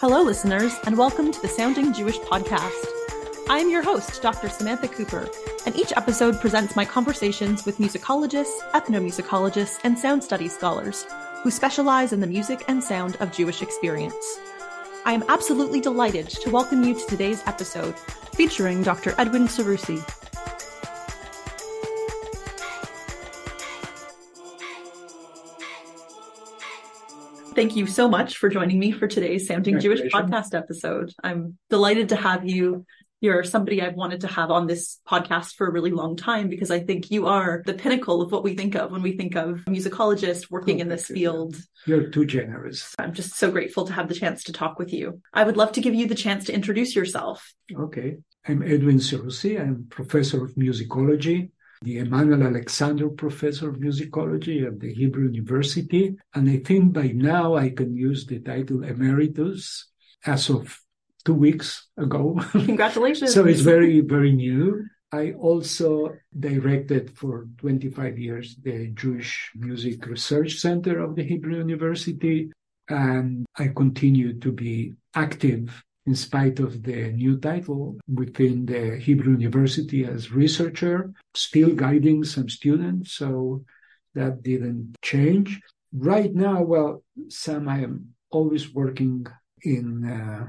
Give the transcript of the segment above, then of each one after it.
Hello, listeners, and welcome to the Sounding Jewish podcast. I'm your host, Dr. Samantha Cooper, and each episode presents my conversations with musicologists, ethnomusicologists, and sound studies scholars who specialize in the music and sound of Jewish experience. I am absolutely delighted to welcome you to today's episode featuring Dr. Edwin Seroussi, thank you so much for joining me for today's Sounding Jewish podcast episode. I'm delighted to have you. You're somebody I've wanted to have on this podcast for a really long time because I think you are the pinnacle of what we think of when we think of musicologists working oh, in this field. You're too generous. I'm just so grateful to have the chance to talk with you. I would love to give you the chance to introduce yourself. Okay. I'm Edwin Seroussi. I'm professor of musicology the Emanuel Alexandre Professor of Musicology at the Hebrew University. And I think by now I can use the title Emeritus as of two weeks ago. Congratulations. so it's very, very new. I also directed for 25 years the Jewish Music Research Center of the Hebrew University, and I continue to be active in spite of the new title within the Hebrew University as researcher, still guiding some students. So that didn't change. Right now, well, Sam, I am always working in uh,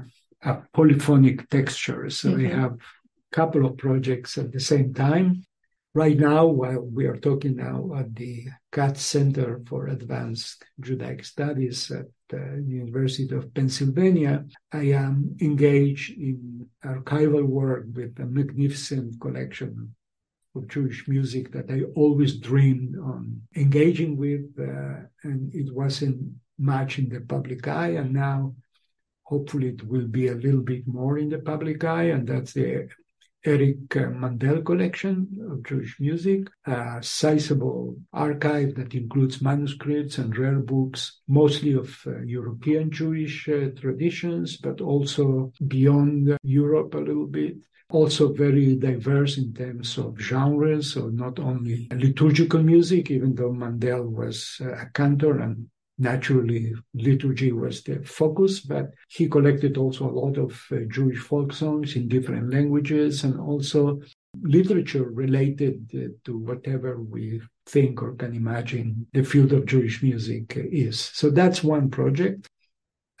a polyphonic texture. So mm-hmm. I have a couple of projects at the same time. Right now, while we are talking now at the Katz Center for Advanced Judaic Studies at the University of Pennsylvania, I am engaged in archival work with a magnificent collection of Jewish music that I always dreamed on engaging with, uh, and it wasn't much in the public eye, and now hopefully it will be a little bit more in the public eye, and that's the Eric Mandell collection of Jewish music, a sizable archive that includes manuscripts and rare books, mostly of uh, European Jewish uh, traditions, but also beyond Europe a little bit. Also very diverse in terms of genres, so not only liturgical music, even though Mandell was uh, a cantor and naturally liturgy was the focus, but he collected also a lot of uh, Jewish folk songs in different languages and also literature related uh, to whatever we think or can imagine the field of Jewish music is. So that's one project.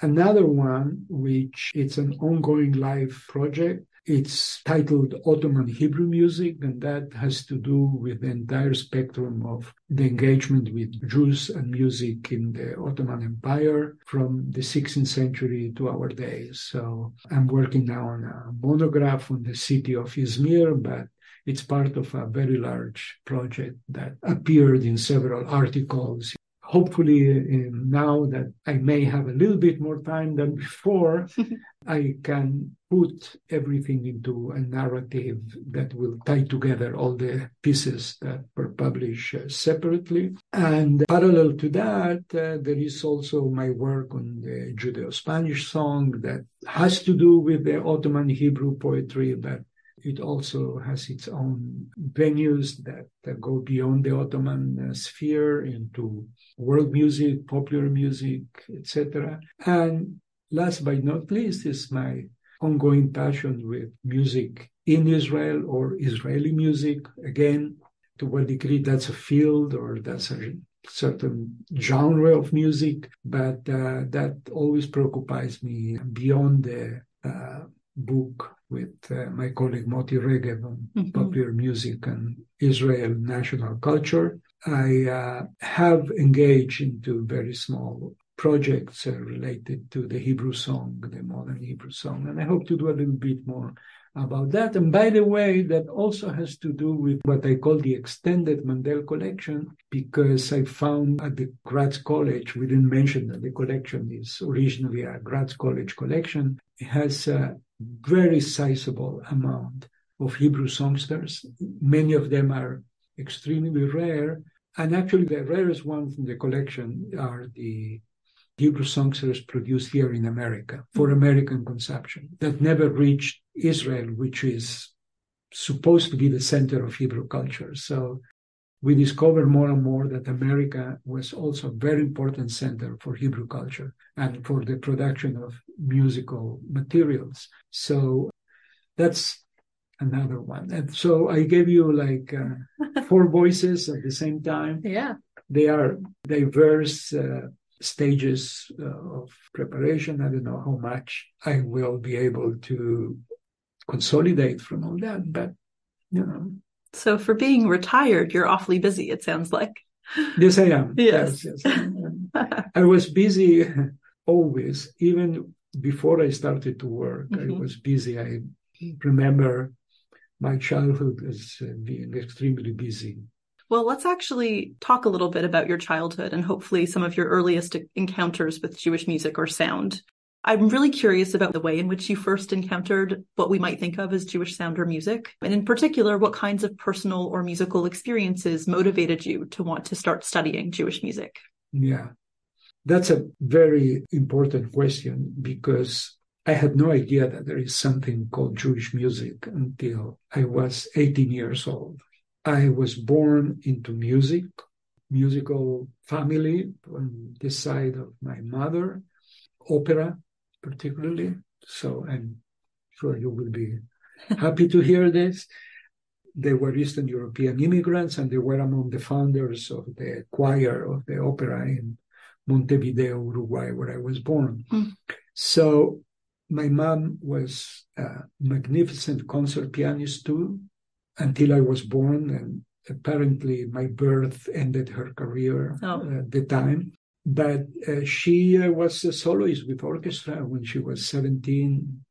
Another one, which it's an ongoing live project, it's titled Ottoman Hebrew Music, and that has to do with the entire spectrum of the engagement with Jews and music in the Ottoman Empire from the 16th century to our days. So I'm working now on a monograph on the city of Izmir, but it's part of a very large project that appeared in several articles hopefully uh, now that I may have a little bit more time than before, I can put everything into a narrative that will tie together all the pieces that were published uh, separately. And parallel to that, uh, there is also my work on the Judeo-Spanish song that has to do with the Ottoman Hebrew poetry, but it also has its own venues that, that go beyond the Ottoman uh, sphere into world music, popular music, etc. And last but not least is my ongoing passion with music in Israel or Israeli music. Again, to what degree that's a field or that's a certain genre of music, but uh, that always preoccupies me beyond the uh, book with uh, my colleague Moti Regev on mm-hmm. popular music and Israel national culture. I uh, have engaged into very small projects uh, related to the Hebrew song, the modern Hebrew song, and I hope to do a little bit more about that. And by the way, that also has to do with what I call the extended Mandell collection, because I found at the Gratz College, we didn't mention that the collection is originally a Gratz College collection. It has a very sizable amount of Hebrew songsters. Many of them are extremely rare. And actually, the rarest ones in the collection are the Hebrew songsters produced here in America for. American consumption that never reached Israel, which is supposed to be the center of Hebrew culture. So we discovered more and more that America was also a very important center for Hebrew culture and for the production of musical materials. So that's another one. And so I gave you like uh, four voices at the same time. Yeah. They are diverse uh, stages uh, of preparation. I don't know how much I will be able to consolidate from all that, but you know. So for being retired, you're awfully busy, it sounds like. Yes, I am. Yes. yes, yes. I was busy always, even before I started to work. Mm-hmm. I was busy. I remember my childhood as uh, being extremely busy. Well, let's actually talk a little bit about your childhood and hopefully some of your earliest encounters with Jewish music or sound. I'm really curious about the way in which you first encountered what we might think of as Jewish sound or music, and in particular, what kinds of personal or musical experiences motivated you to want to start studying Jewish music. Yeah, that's a very important question because I had no idea that there is something called Jewish music until I was 18 years old. I was born into music, musical family on the side of my mother, opera particularly. So I'm sure you will be happy to hear this. They were Eastern European immigrants and they were among the founders of the choir of the opera in Montevideo, Uruguay, where I was born. Mm. So my mom was a magnificent concert pianist too until I was born. And apparently my birth ended her career oh. at the time. But uh, she uh, was a soloist with orchestra when she was 17,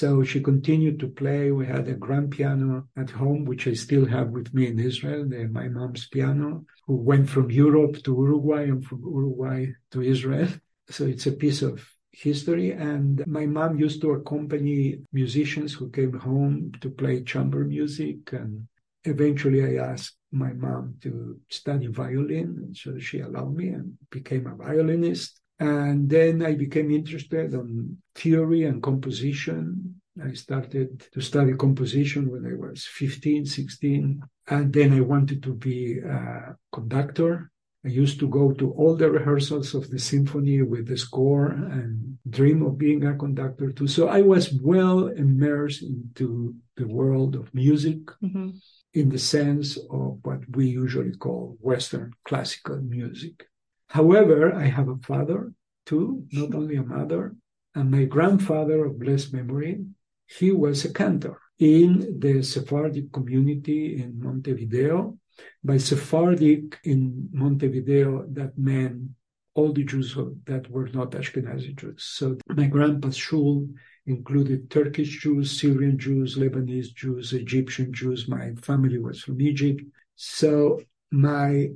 So she continued to play. We had a grand piano at home, which I still have with me in Israel, my mom's piano, who went from Europe to Uruguay and from Uruguay to Israel. So it's a piece of history. And my mom used to accompany musicians who came home to play chamber music. And eventually I asked my mom to study violin. And so she allowed me and became a violinist. And then I became interested in theory and composition. I started to study composition when I was 15, 16. And then I wanted to be a conductor. I used to go to all the rehearsals of the symphony with the score and dream of being a conductor too. So I was well immersed into the world of music mm-hmm. in the sense of what we usually call Western classical music. However, I have a father too, not only a mother, and my grandfather of blessed memory, he was a cantor in the Sephardic community in Montevideo. By Sephardic in Montevideo, that meant all the Jews that were not Ashkenazi Jews. So my grandpa's shul included Turkish Jews, Syrian Jews, Lebanese Jews, Egyptian Jews. My family was from Egypt. So my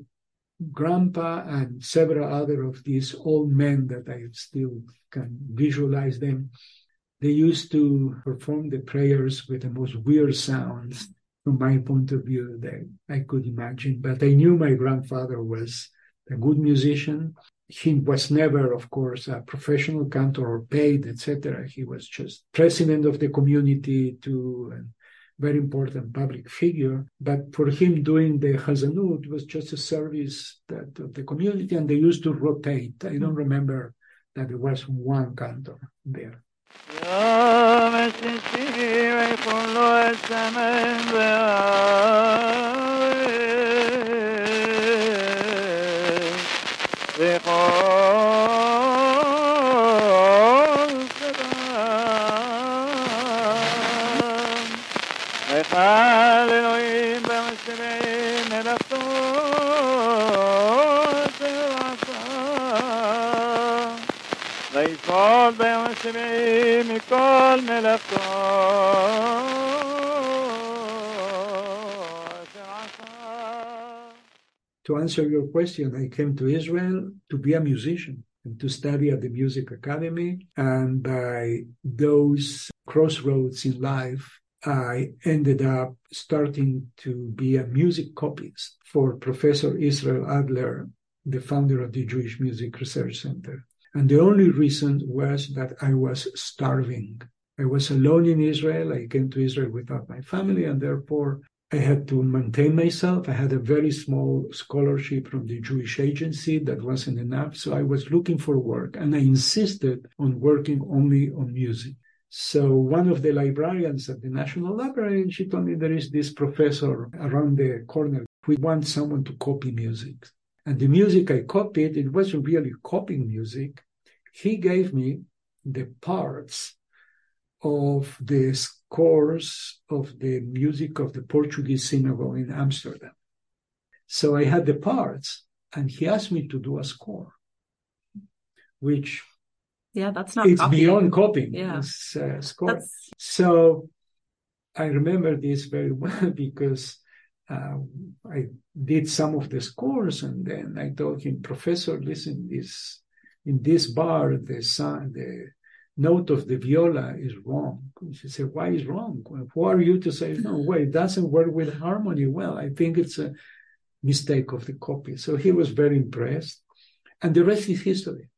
grandpa and several other of these old men that I still can visualize them, they used to perform the prayers with the most weird sounds from my point of view that I could imagine. But I knew my grandfather was a good musician. He was never, of course, a professional cantor or paid, etc. He was just president of the community too, and very important public figure. But for him, doing the Hazanut was just a service that of the community, and they used to rotate. I don't remember that there was one cantor there. To answer your question, I came to Israel to be a musician and to study at the Music Academy. And by those crossroads in life, I ended up starting to be a music copyist for Professor Israel Adler, the founder of the Jewish Music Research Center. And the only reason was that I was starving. I was alone in Israel. I came to Israel without my family, and therefore I had to maintain myself. I had a very small scholarship from the Jewish agency that wasn't enough. So I was looking for work and I insisted on working only on music. So one of the librarians at the National Library, she told me there is this professor around the corner who wants someone to copy music. And the music I copied, it wasn't really copying music. He gave me the parts of the scores of the music of the Portuguese synagogue in Amsterdam. So I had the parts, and he asked me to do a score, which Yeah, that's not it's copying. beyond copying. Yeah. It's uh, score. That's So I remember this very well because um, I did some of the scores, and then I told him, Professor, listen, this in this bar, the sound, the note of the viola is wrong. She said, Why is wrong? Who are you to say no? Well, it doesn't work with harmony. Well, I think it's a mistake of the copy. So he was very impressed, and the rest is history.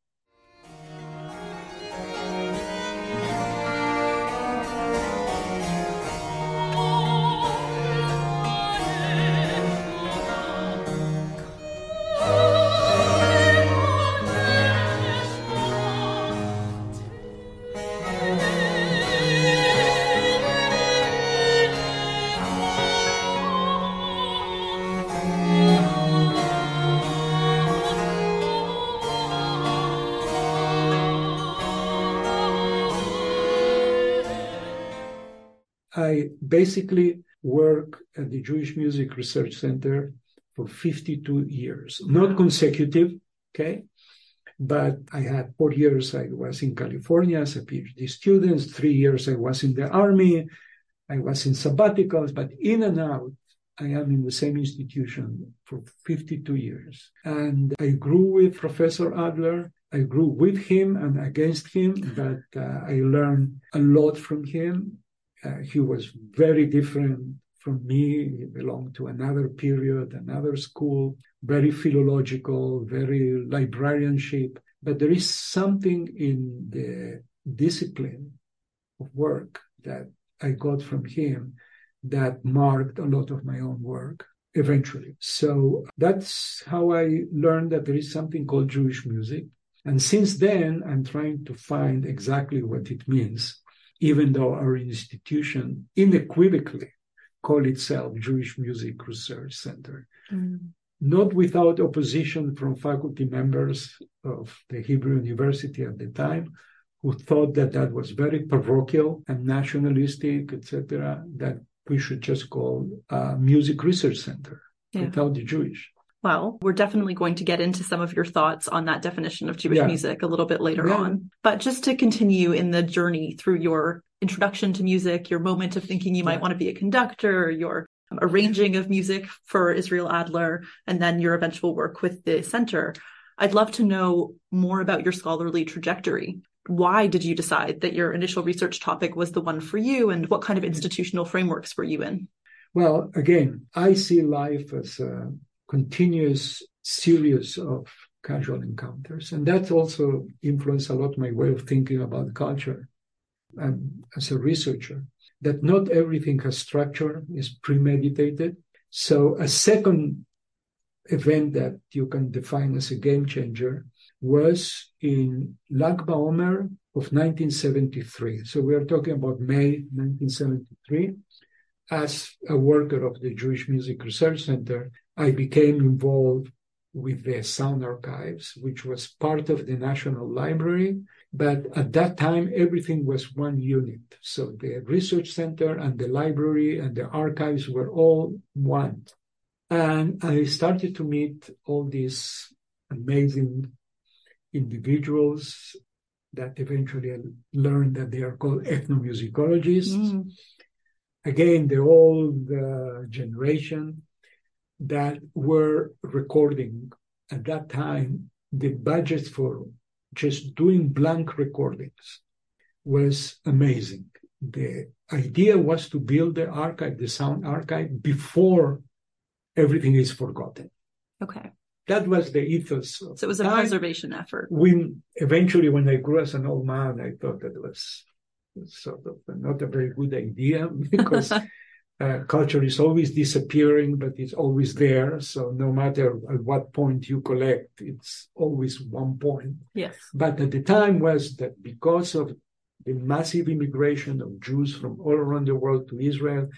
Basically work at the Jewish Music Research Center for 52 years, not consecutive, okay? But I had four years I was in California as a PhD student, three years I was in the army, I was in sabbaticals, but in and out, I am in the same institution for 52 years. And I grew with Professor Adler. I grew with him and against him, but uh, I learned a lot from him. Uh, he was very different from me. He belonged to another period, another school, very philological, very librarianship. But there is something in the discipline of work that I got from him that marked a lot of my own work eventually. So that's how I learned that there is something called Jewish music. And since then, I'm trying to find exactly what it means even though our institution unequivocally call itself Jewish Music Research Center. Mm. Not without opposition from faculty members of the Hebrew University at the time, who thought that that was very parochial and nationalistic, etc., that we should just call a music research center Yeah. without the Jewish. Well, we're definitely going to get into some of your thoughts on that definition of Jewish Yeah. music a little bit later Yeah. on. But just to continue in the journey through your introduction to music, your moment of thinking you might Yeah. want to be a conductor, your arranging of music for Israel Adler, and then your eventual work with the center, I'd love to know more about your scholarly trajectory. Why did you decide that your initial research topic was the one for you, and what kind of mm-hmm. institutional frameworks were you in? Well, again, I see life as a continuous series of casual encounters. And that also influenced a lot my way of thinking about culture and as a researcher, that not everything has structure, is premeditated. So a second event that you can define as a game changer was in Lag BaOmer of 1973. So we are talking about May 1973 as a worker of the Jewish Music Research Center, I became involved with the sound archives, which was part of the National Library. But at that time, everything was one unit. So the research center and the library and the archives were all one. And I started to meet all these amazing individuals that eventually I learned that they are called ethnomusicologists. Mm. Again, the old uh, generation that were recording at that time, the budget for just doing blank recordings was amazing. The idea was to build the archive, the sound archive, before everything is forgotten. Okay. That was the ethos. So it was a time. preservation effort. When eventually, when I grew as an old man, I thought that was sort of not a very good idea because uh, culture is always disappearing, but it's always there. So no matter at what point you collect, it's always one point. Yes. But at the time was that because of the massive immigration of Jews from all around the world to Israel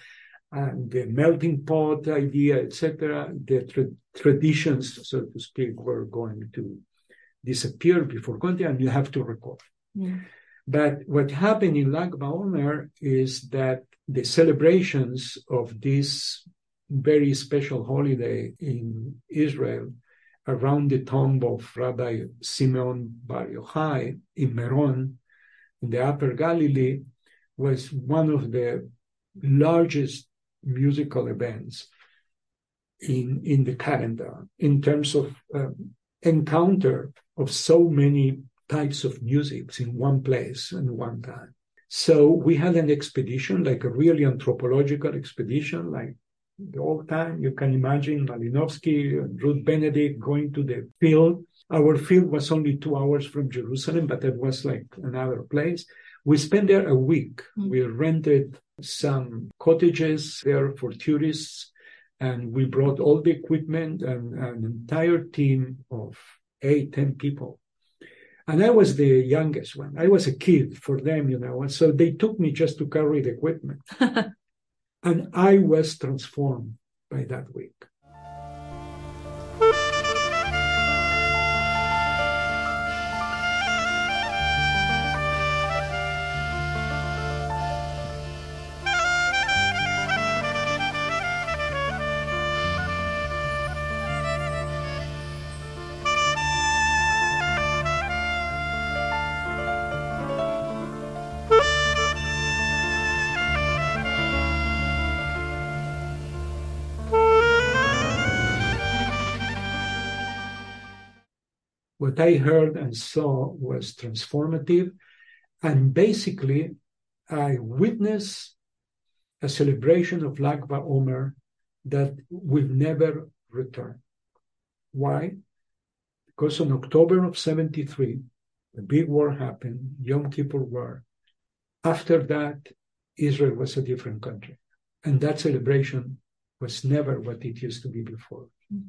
and the melting pot idea, etc., the tra- traditions, so to speak, were going to disappear before going, and you have to record. Mm. But what happened in Lag BaOmer is that the celebrations of this very special holiday in Israel around the tomb of Rabbi Simeon Bar Yochai in Meron, in the Upper Galilee, was one of the largest musical events in, in the calendar in terms of um, encounter of so many types of music in one place and one time. So we had an expedition, like a really anthropological expedition, like the old time. You can imagine Malinowski and Ruth Benedict going to the field. Our field was only two hours from Jerusalem, but it was like another place. We spent there a week. Mm. We rented some cottages there for tourists, and we brought all the equipment and an entire team of eight, ten people. And I was the youngest one. I was a kid for them, you know. And so they took me just to carry the equipment. and I was transformed by that week. What I heard and saw was transformative. And basically, I witnessed a celebration of Lag BaOmer that will never return. Why? Because in October of 73, the big war happened, Yom Kippur War. After that, Israel was a different country. And that celebration was never what it used to be before. Hmm.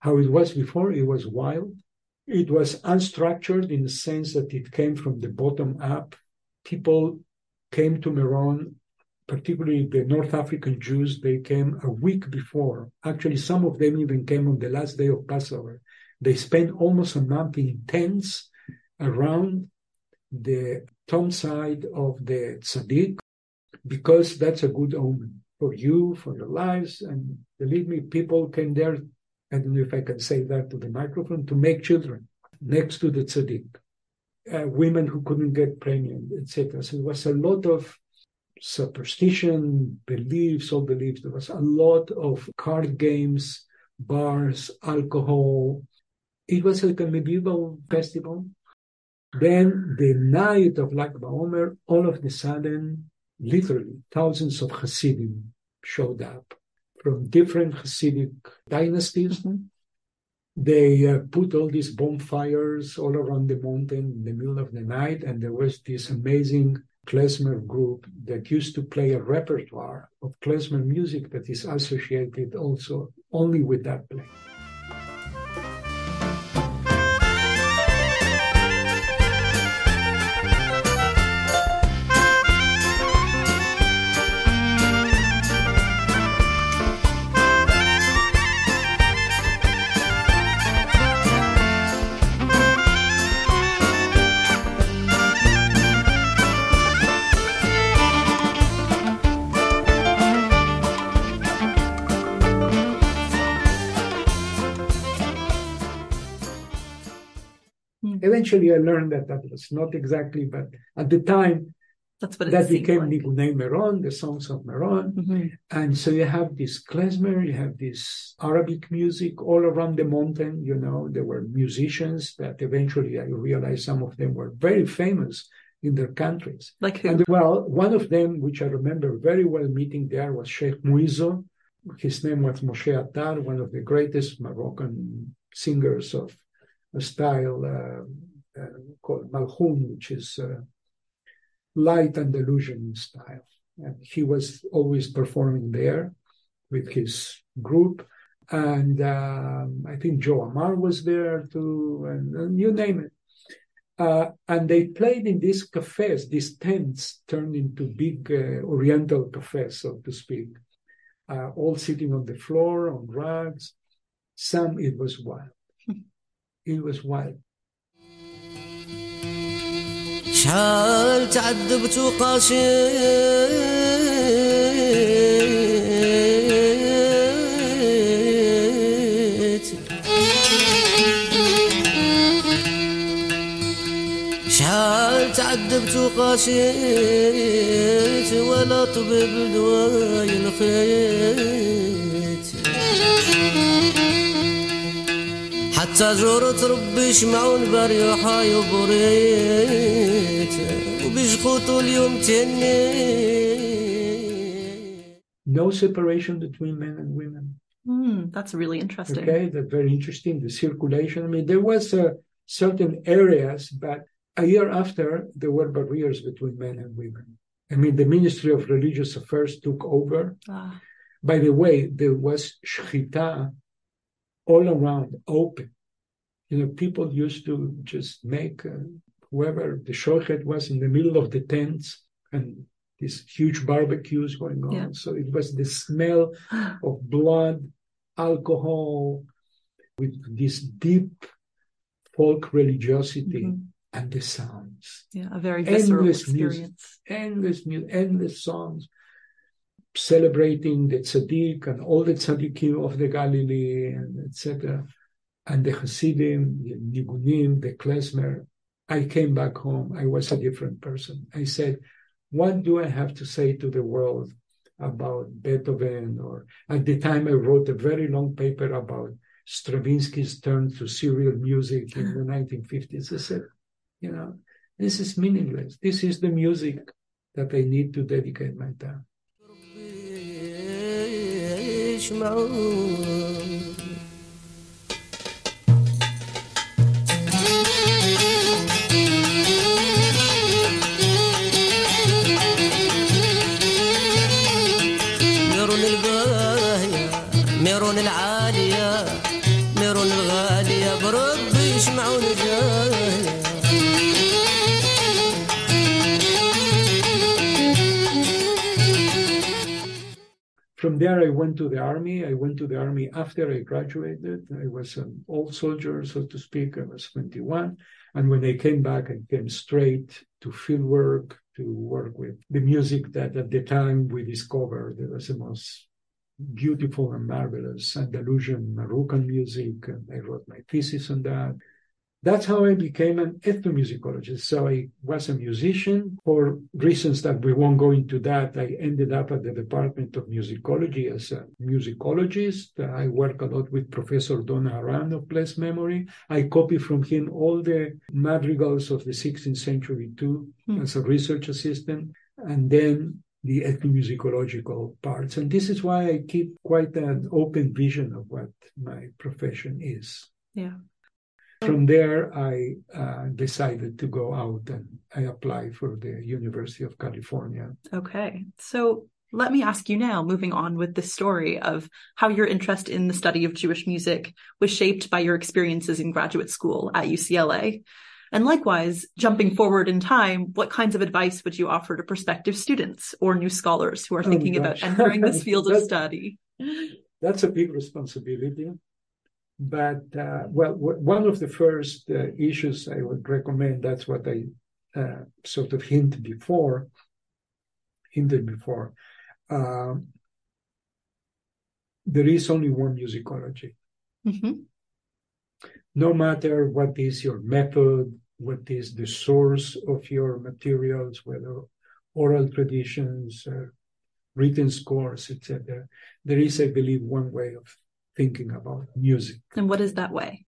How it was before, it was wild, it was unstructured in the sense that it came from the bottom up. People came to Meron, particularly the North African Jews, they came a week before. Actually, some of them even came on the last day of Passover. They spent almost a month in tents around the tomb side of the tzaddik because that's a good omen for you, for your lives. And believe me, people came there I don't know if I can say that to the microphone, to make children next to the tzaddik, uh, women who couldn't get pregnant, etc. So it was a lot of superstition, beliefs, all beliefs. There was a lot of card games, bars, alcohol. It was like a medieval festival. Then the night of Lag BaOmer, all of a sudden, literally thousands of Hasidim showed up from different Hasidic dynasties. Mhm. They uh, put all these bonfires all around the mountain in the middle of the night, and there was this amazing klezmer group that used to play a repertoire of klezmer music that is associated also only with that place. Eventually I learned that that was not exactly, but at the time, That's what it that became like. Nigunei Meron, the songs of Meron. Mhm. And so you have this klezmer, you have this Arabic music all around the mountain. You know, there were musicians that eventually I realized some of them were very famous in their countries. Like who? And well, one of them, which I remember very well meeting there, was Sheikh Mwijo. His name was Moshe Attar, one of the greatest Moroccan singers of a style uh, called Malhoun, which is uh, light Andalusian style. And he was always performing there with his group. And um, I think Jo Amar was there too, and, and you name it. Uh, and they played in these cafes, these tents turned into big uh, Oriental cafes, so to speak, uh, all sitting on the floor on rugs. Some, it was wild. it was wild. شحال تعذبت وقاسيت شحال تعذبت وقاسيت ولا طبيب دواي لقيت حتى زورت ربي شمعون بريحة يبريت وبيشخطوا اليوم تهنيت No separation between men and women. Hmm, that's really interesting. Okay, that's very interesting. The circulation. I mean, there was uh, certain areas, but a year after there were barriers between men and women. I mean, the Ministry of Religious Affairs took over. Ah, By the way, there was shchita all around, open. You know, people used to just make uh, whoever the shochet was in the middle of the tents and these huge barbecues going on. Yeah. So it was the smell of blood, alcohol, with this deep folk religiosity Mhm. and the sounds. yeah, a very visceral Endless music. experience. Endless music, endless songs celebrating the tzaddik and all the tzaddikim of the Galilee and etc. And the Hasidim, the Nigunim, the klezmer. I came back home. I was a different person. I said, what do I have to say to the world about Beethoven? Or at the time, I wrote a very long paper about Stravinsky's turn to serial music in the 1950s. I said, you know, this is meaningless. This is the music that I need to dedicate my time düşman From there, I went to the army. I went to the army after I graduated. I was an old soldier, so to speak. I was 21. And when I came back, I came straight to field work, to work with the music that at the time we discovered. It was the most beautiful and marvelous Andalusian Moroccan music. And I wrote my thesis on that. That's how I became an ethnomusicologist. So I was a musician. For reasons that we won't go into that, I ended up at the Department of Musicology as a musicologist. I work a lot with Professor Don Harrán of Blessed Memory. I copy from him all the madrigals of the 16th century too, Hmm. as a research assistant. And then the ethnomusicological parts. And this is why I keep quite an open vision of what my profession is. Yeah. From there, I uh, decided to go out and I applied for the University of California. Okay. So let me ask you now, moving on with the story of how your interest in the study of Jewish music was shaped by your experiences in graduate school at UCLA. And likewise, jumping forward in time, what kinds of advice would you offer to prospective students or new scholars who are Oh, thinking about entering this field of study? That's a big responsibility. But, uh, well, w- one of the first uh, issues I would recommend, that's what I uh, sort of hinted before, hinted before. Um, there is only one musicology. Mhm. no matter what is your method, what is the source of your materials, whether oral traditions, uh, written scores, etc. There is, I believe, one way of thinking about music. And what is that way?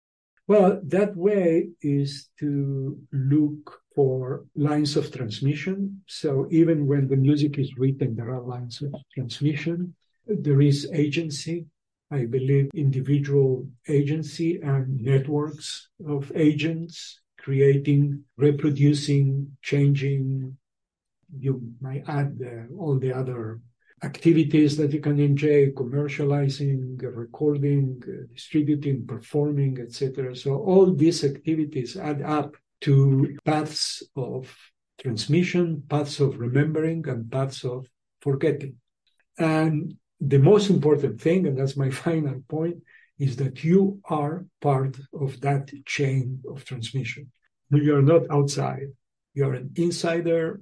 Well, that way is to look for lines of transmission. So even when the music is written, there are lines of transmission. There is agency. I believe individual agency and networks of agents creating, reproducing, changing. You might add uh, all the other activities that you can enjoy commercializing recording distributing performing etc so all these activities add up to paths of transmission paths of remembering and paths of forgetting. And the most important thing and that's my final point is that you are part of that chain of transmission. You are not outside. You are an insider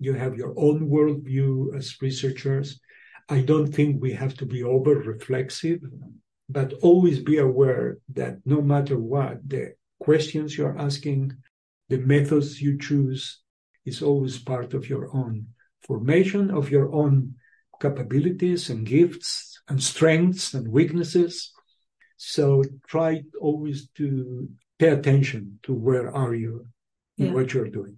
you have your own worldview as researchers. I don't think we have to be over reflexive, but always be aware that no matter what, the questions you're asking, the methods you choose is always part of your own formation, of your own capabilities and gifts and strengths and weaknesses. So try always to pay attention to where are you in yeah. what you're doing.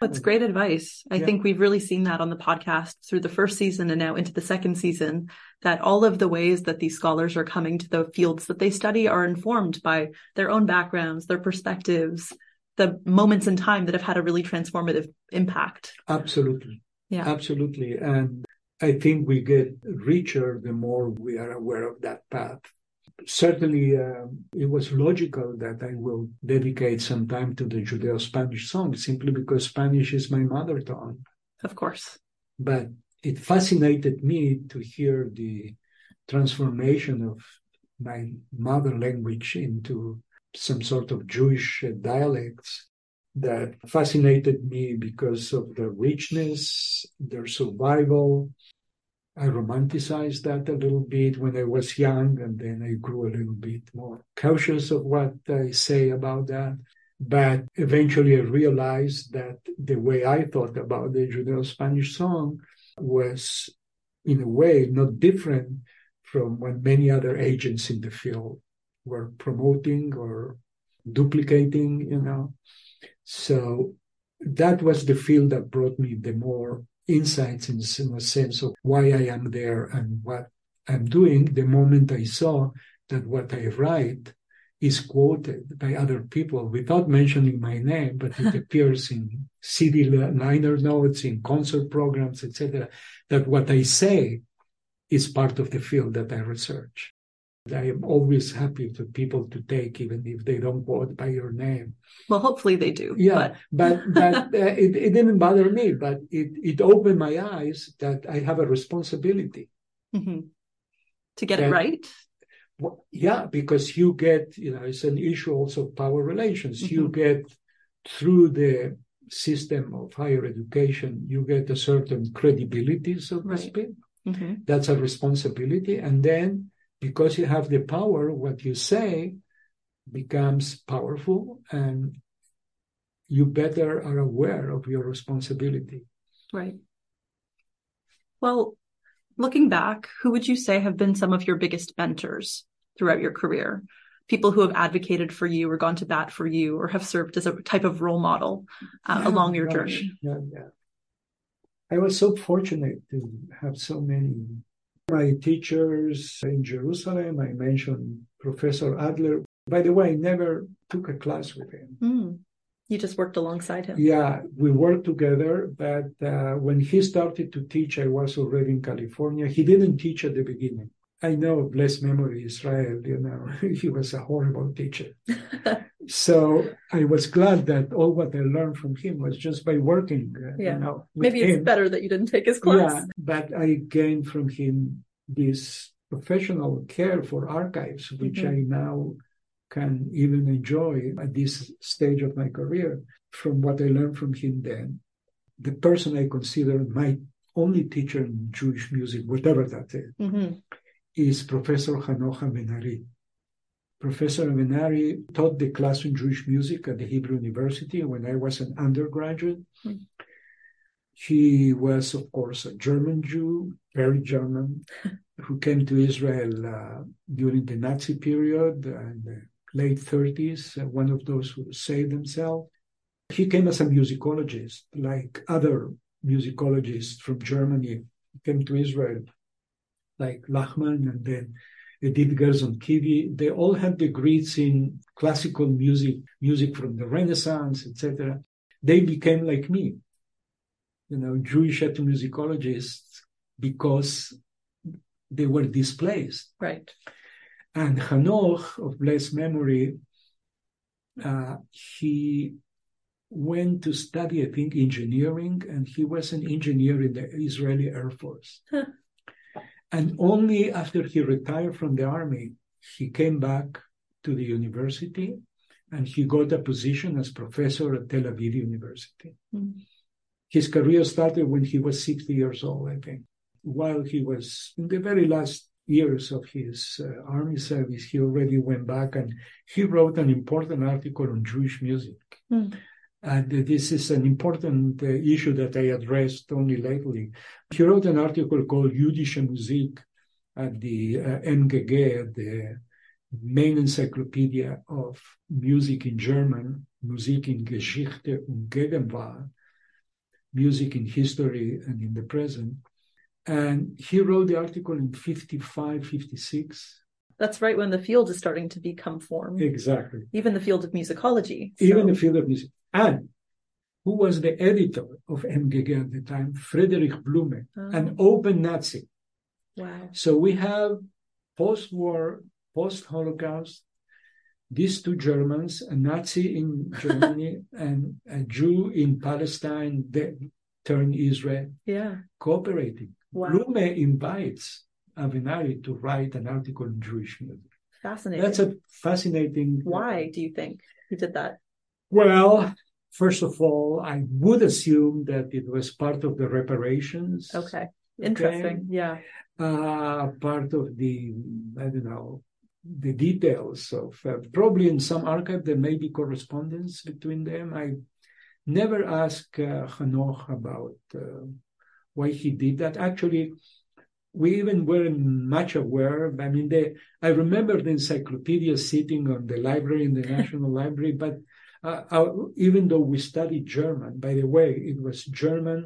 That's mm. great advice. I yeah. think we've really seen that on the podcast through the first season and now into the second season that all of the ways that these scholars are coming to the fields that they study are informed by their own backgrounds, their perspectives, the moments in time that have had a really transformative impact. Absolutely. Yeah. Absolutely. And I think we get richer the more we are aware of that path certainly uh, it was logical that I will dedicate some time to the Judeo Spanish song simply because Spanish is my mother tongue. Of course. But it fascinated me to hear the transformation of my mother language into some sort of Jewish dialects that fascinated me because of the richness, their survival, I romanticized that a little bit when I was young, and then I grew a little bit more cautious of what I say about that. But eventually I realized that the way I thought about the Judeo Spanish song was, in a way, not different from what many other agents in the field were promoting or duplicating, you know. So that was the field that brought me the more insights in, in a sense of why I am there and what I'm doing the moment I saw that what I write is quoted by other people without mentioning my name, but it appears in CD liner notes, in concert programs, etc. That what I say is part of the field that I research. I am always happy for people to take, even if they don't quote by your name. Well, hopefully they do. Yeah, but but, but uh, it, it didn't bother me. But it it opened my eyes that I have a responsibility mm-hmm. to get that, it right. Well, yeah, because you get you know it's an issue also of power relations. Mm-hmm. You get through the system of higher education, you get a certain credibility, so to right. speak. Mm-hmm. That's a responsibility, and then because you have the power, what you say becomes powerful and you better are aware of your responsibility. Right. Well, looking back, who would you say have been some of your biggest mentors throughout your career? People who have advocated for you or gone to bat for you or have served as a type of role model uh, along your gosh. journey? Yeah, yeah. I was so fortunate to have so many my teachers in Jerusalem, I mentioned Professor Adler. By the way, I never took a class with him. Mm. You just worked alongside him? Yeah, we worked together. But uh, when he started to teach, I was already in California. He didn't teach at the beginning. I know, blessed memory, Israel, you know, he was a horrible teacher. so I was glad that all what I learned from him was just by working. Uh, yeah. You know, Maybe it's him. better that you didn't take his class. Yeah, but I gained from him this professional care for archives, which mm-hmm. I now can even enjoy at this stage of my career from what I learned from him then. The person I consider my only teacher in Jewish music, whatever that is, mm-hmm. is Professor Hanoch Avenary Professor Avenary taught the class in Jewish music at the Hebrew University when I was an undergraduate. Hmm. He was, of course, a German Jew, very German, who came to Israel uh, during the Nazi period and the late 30s, uh, one of those who saved themselves. He came as a musicologist, like other musicologists from Germany came to Israel, like Lachmann and then Edith Gerson Kiwi. They all had degrees in classical music, music from the Renaissance, etc. They became like me, you know, Jewish ethnomusicologists because they were displaced. Right. And Hanoch of blessed memory, uh, he went to study, I think, engineering, and he was an engineer in the Israeli Air Force. And only after he retired from the army, he came back to the university and he got a position as professor at Tel Aviv University. Mm. His career started when he was 60 years old, I think. While he was in the very last years of his uh, army service, he already went back and he wrote an important article on Jewish music. Mm. And this is an important uh, issue that I addressed only lately. He wrote an article called Jüdische Musik at the uh, MGG, the main encyclopedia of music in German, Musik in Geschichte und Gegenwart, music in history and in the present. And he wrote the article in 55, 56. That's right when the field is starting to become formed. Exactly. Even the field of musicology. Even the field of music. And who was the editor of MGG at the time? Friedrich Blume, Oh. an open Nazi. wow. So we have post-war, post-Holocaust, these two Germans, a Nazi in Germany and a Jew in Palestine, that turned Israel, Yeah. cooperating. Wow. Blume invites Avenary to write an article in Jewish music. Fascinating. That's a fascinating. Why do you think he did that? Well, first of all, I would assume that it was part of the reparations. Okay. Interesting. Yeah. uh, part of the, I don't know, the details of uh, probably in some archive there may be correspondence between them. I never asked uh, Hanoch about uh, why he did that. Actually, we even weren't much aware. I mean, they, I remember the encyclopedia sitting on the library in the National Library, but uh, uh, even though we studied German, by the way, it was German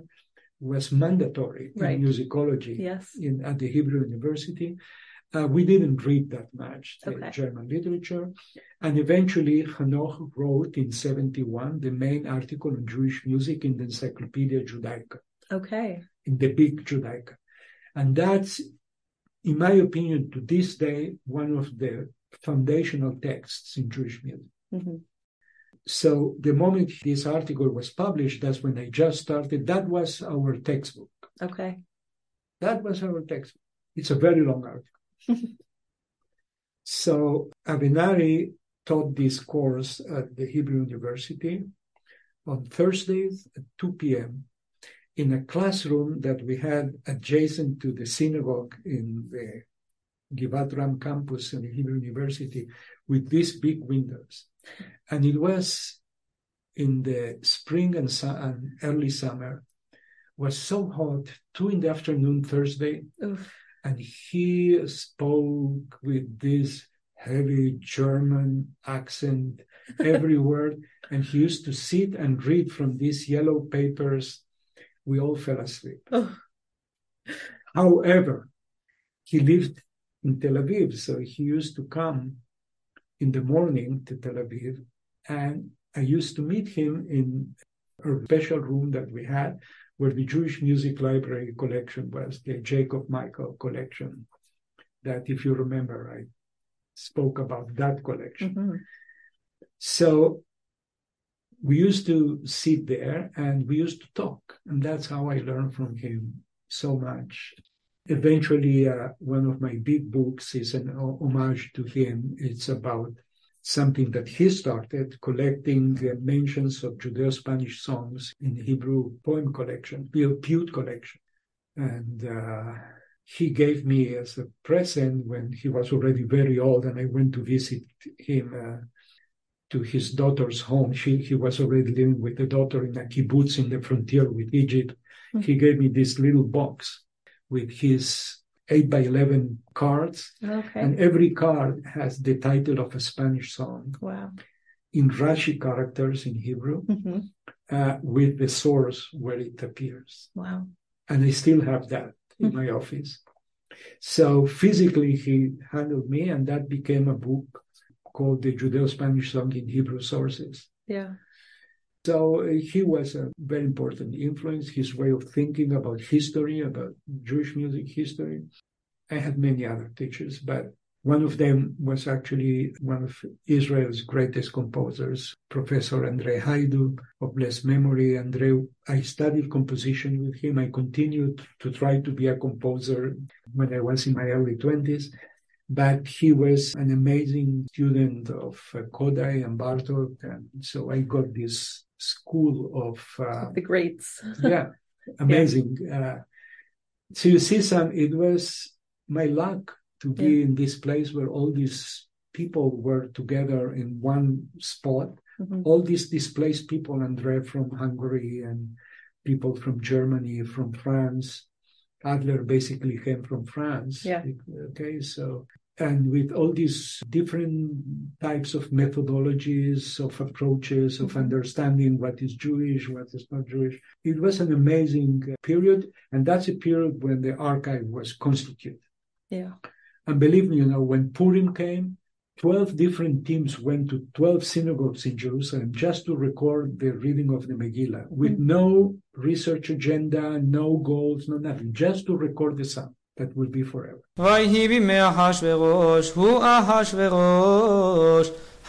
was mandatory Right. in musicology Yes. in at the Hebrew University. Uh, we didn't read that much the Okay. German literature, and eventually Hanoch wrote in '71 the main article on Jewish music in the Encyclopedia Judaica, Okay. in the big Judaica, and that's, in my opinion, to this day one of the foundational texts in Jewish music. hmm So the moment this article was published, that's when I just started. That was our textbook. Okay. That was our textbook. It's a very long article. so Avenary taught this course at the Hebrew University on Thursdays at 2 p.m. in a classroom that we had adjacent to the synagogue in the Givat Ram campus in the Hebrew University with these big windows. And it was in the spring and, su- and early summer was so hot, two in the afternoon Thursday, Oof. and he spoke with this heavy German accent every word, and he used to sit and read from these yellow papers. We all fell asleep. Oh. However, he lived in Tel Aviv, so he used to come in the morning to Tel Aviv, and I used to meet him in a special room that we had where the Jewish Music Library collection was, the Jacob Michael collection. That, if you remember, I spoke about that collection. Mhm. So we used to sit there and we used to talk, and that's how I learned from him so much. Eventually, uh, one of my big books is an homage to him. It's about something that he started collecting uh, mentions of Judeo-Spanish songs in Hebrew poem collection, piyut collection. And uh, he gave me as a present when he was already very old, and I went to visit him uh, to his daughter's home. She he was already living with the daughter in a kibbutz in the frontier with Egypt. Mm-hmm. He gave me this little box with his eight by eleven cards, okay. and every card has the title of a Spanish song. Wow! In Rashi characters in Hebrew, mm-hmm. uh, with the source where it appears. Wow! And I still have that in my office. So physically, he handled me, and that became a book called the Judeo-Spanish Song in Hebrew Sources. Yeah. So uh, he was a very important influence. His way of thinking about history, about Jewish music history. I had many other teachers, but one of them was actually one of Israel's greatest composers, Professor Andre Hajdu of blessed memory. Andre, I studied composition with him. I continued to try to be a composer when I was in my early 20s. But he was an amazing student of Kodály and Bartók. And so I got this school of uh, the greats. yeah, amazing. Yeah. Uh, so you see, Sam, it was my luck to be yeah. in this place where all these people were together in one spot. Mm-hmm. All these displaced people, Andre from Hungary and people from Germany, from France. Adler basically came from France. Yeah. Okay, so and with all these different types of methodologies, of approaches, of mm-hmm. understanding what is Jewish, what is not Jewish, it was an amazing period, and that's a period when the archive was constituted. Yeah. And believe me, you know, when Purim came, 12 different teams went to 12 synagogues in Jerusalem just to record the reading of the Megillah with mm-hmm. no research agenda, no goals, no nothing, just to record the sound that will be forever.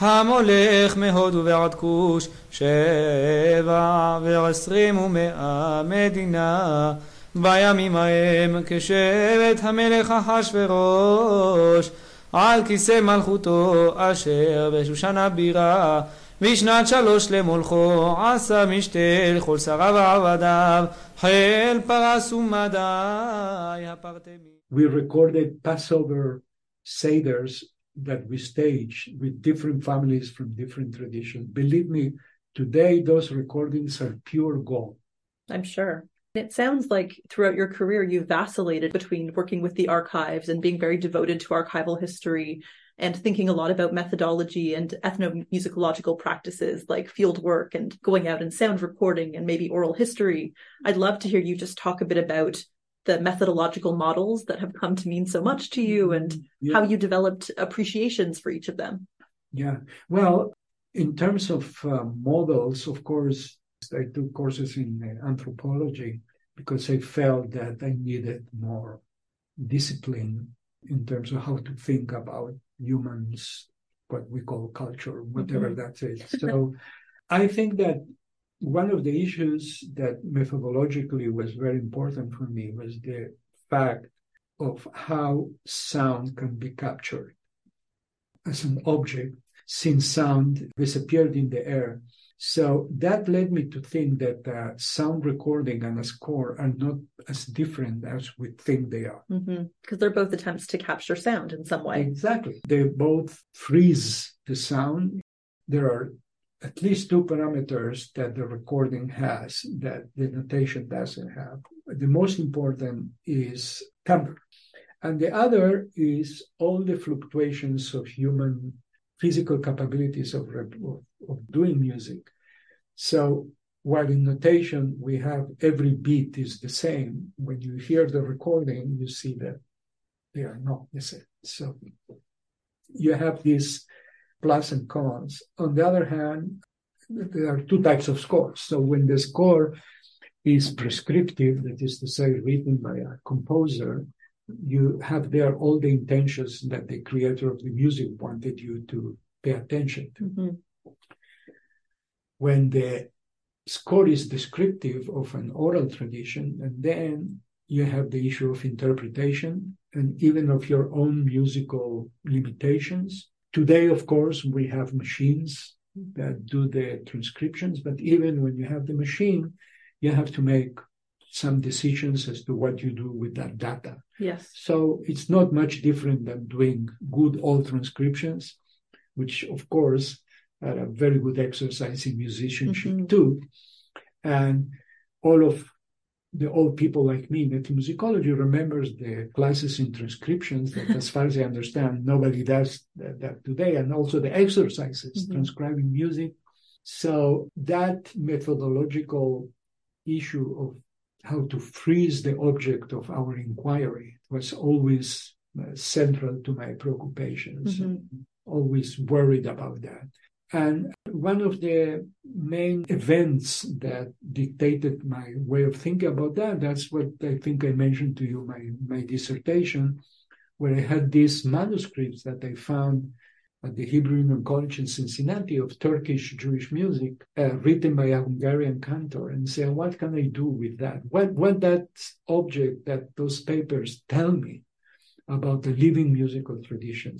המולך מהודו ועד כוש, שבע ועשרים ומאה מדינה. בימים ההם כשבט המלך אחשורוש על כיסא מלכותו אשר בשושן הבירה בשנת שלוש למולכו עשה משתה לכל שריו ועבדיו חיל פרס ומדי הפרטמי. We recorded Passover seders that we staged with different families from different traditions. Believe me, today those recordings are pure gold. I'm sure. It sounds like throughout your career, you vacillated between working with the archives and being very devoted to archival history and thinking a lot about methodology and ethnomusicological practices like field work and going out and sound recording and maybe oral history. I'd love to hear you just talk a bit about the methodological models that have come to mean so much to you and yeah. how you developed appreciations for each of them. Yeah. Well, in terms of uh, models, of course, I took courses in uh, anthropology because I felt that I needed more discipline in terms of how to think about humans, what we call culture, whatever mm-hmm. that is. So I think that one of the issues that methodologically was very important for me was the fact of how sound can be captured as an object since sound disappeared in the air so that led me to think that uh, sound recording and a score are not as different as we think they are. Because mm-hmm. they're both attempts to capture sound in some way. Exactly. They both freeze the sound. There are at least two parameters that the recording has that the notation doesn't have. The most important is timbre. And the other is all the fluctuations of human physical capabilities of, of, doing music. So while in notation we have every beat is the same, when you hear the recording, you see that they are not the same. So you have these plus and cons. On the other hand, there are two types of scores. So when the score is prescriptive, that is to say, written by a composer, you have there all the intentions that the creator of the music wanted you to pay attention to. Mm-hmm. When the score is descriptive of an oral tradition, and then you have the issue of interpretation and even of your own musical limitations. Today, of course, we have machines that do the transcriptions, but even when you have the machine, you have to make some decisions as to what you do with that data. Yes. So it's not much different than doing good old transcriptions, which of course a very good exercise in musicianship Mhm. too. And all of the old people like me in ethnomusicology remembers the classes in transcriptions that as far as I understand, nobody does that, that today, and also the exercises, Mhm. transcribing music. So that methodological issue of how to freeze the object of our inquiry was always uh, central to my preoccupations. Mhm. Always worried about that. And one of the main events that dictated my way of thinking about that, that's what I think I mentioned to you, my, my dissertation, where I had these manuscripts that I found at the Hebrew Union College in Cincinnati of Turkish Jewish music, uh, written by a Hungarian cantor, and say, what can I do with that? What what that object, that those papers tell me about the living musical tradition?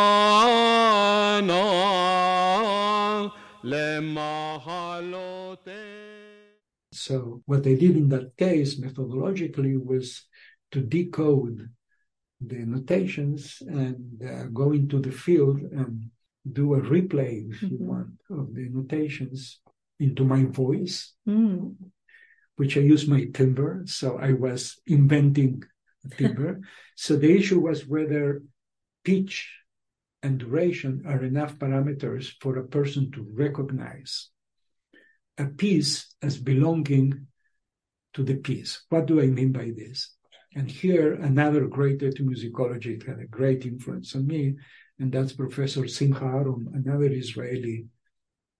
So what they did in that case methodologically was to decode the notations and uh, go into the field and do a replay, if you Mhm. want, of the notations into my voice, Mm. which I use my timbre. So I was inventing timbre. so the issue was whether pitch and duration are enough parameters for a person to recognize a piece as belonging to the piece. What do I mean by this? And here, another great ethnomusicology had a great influence on me, and that's Professor Simcha Arom, another Israeli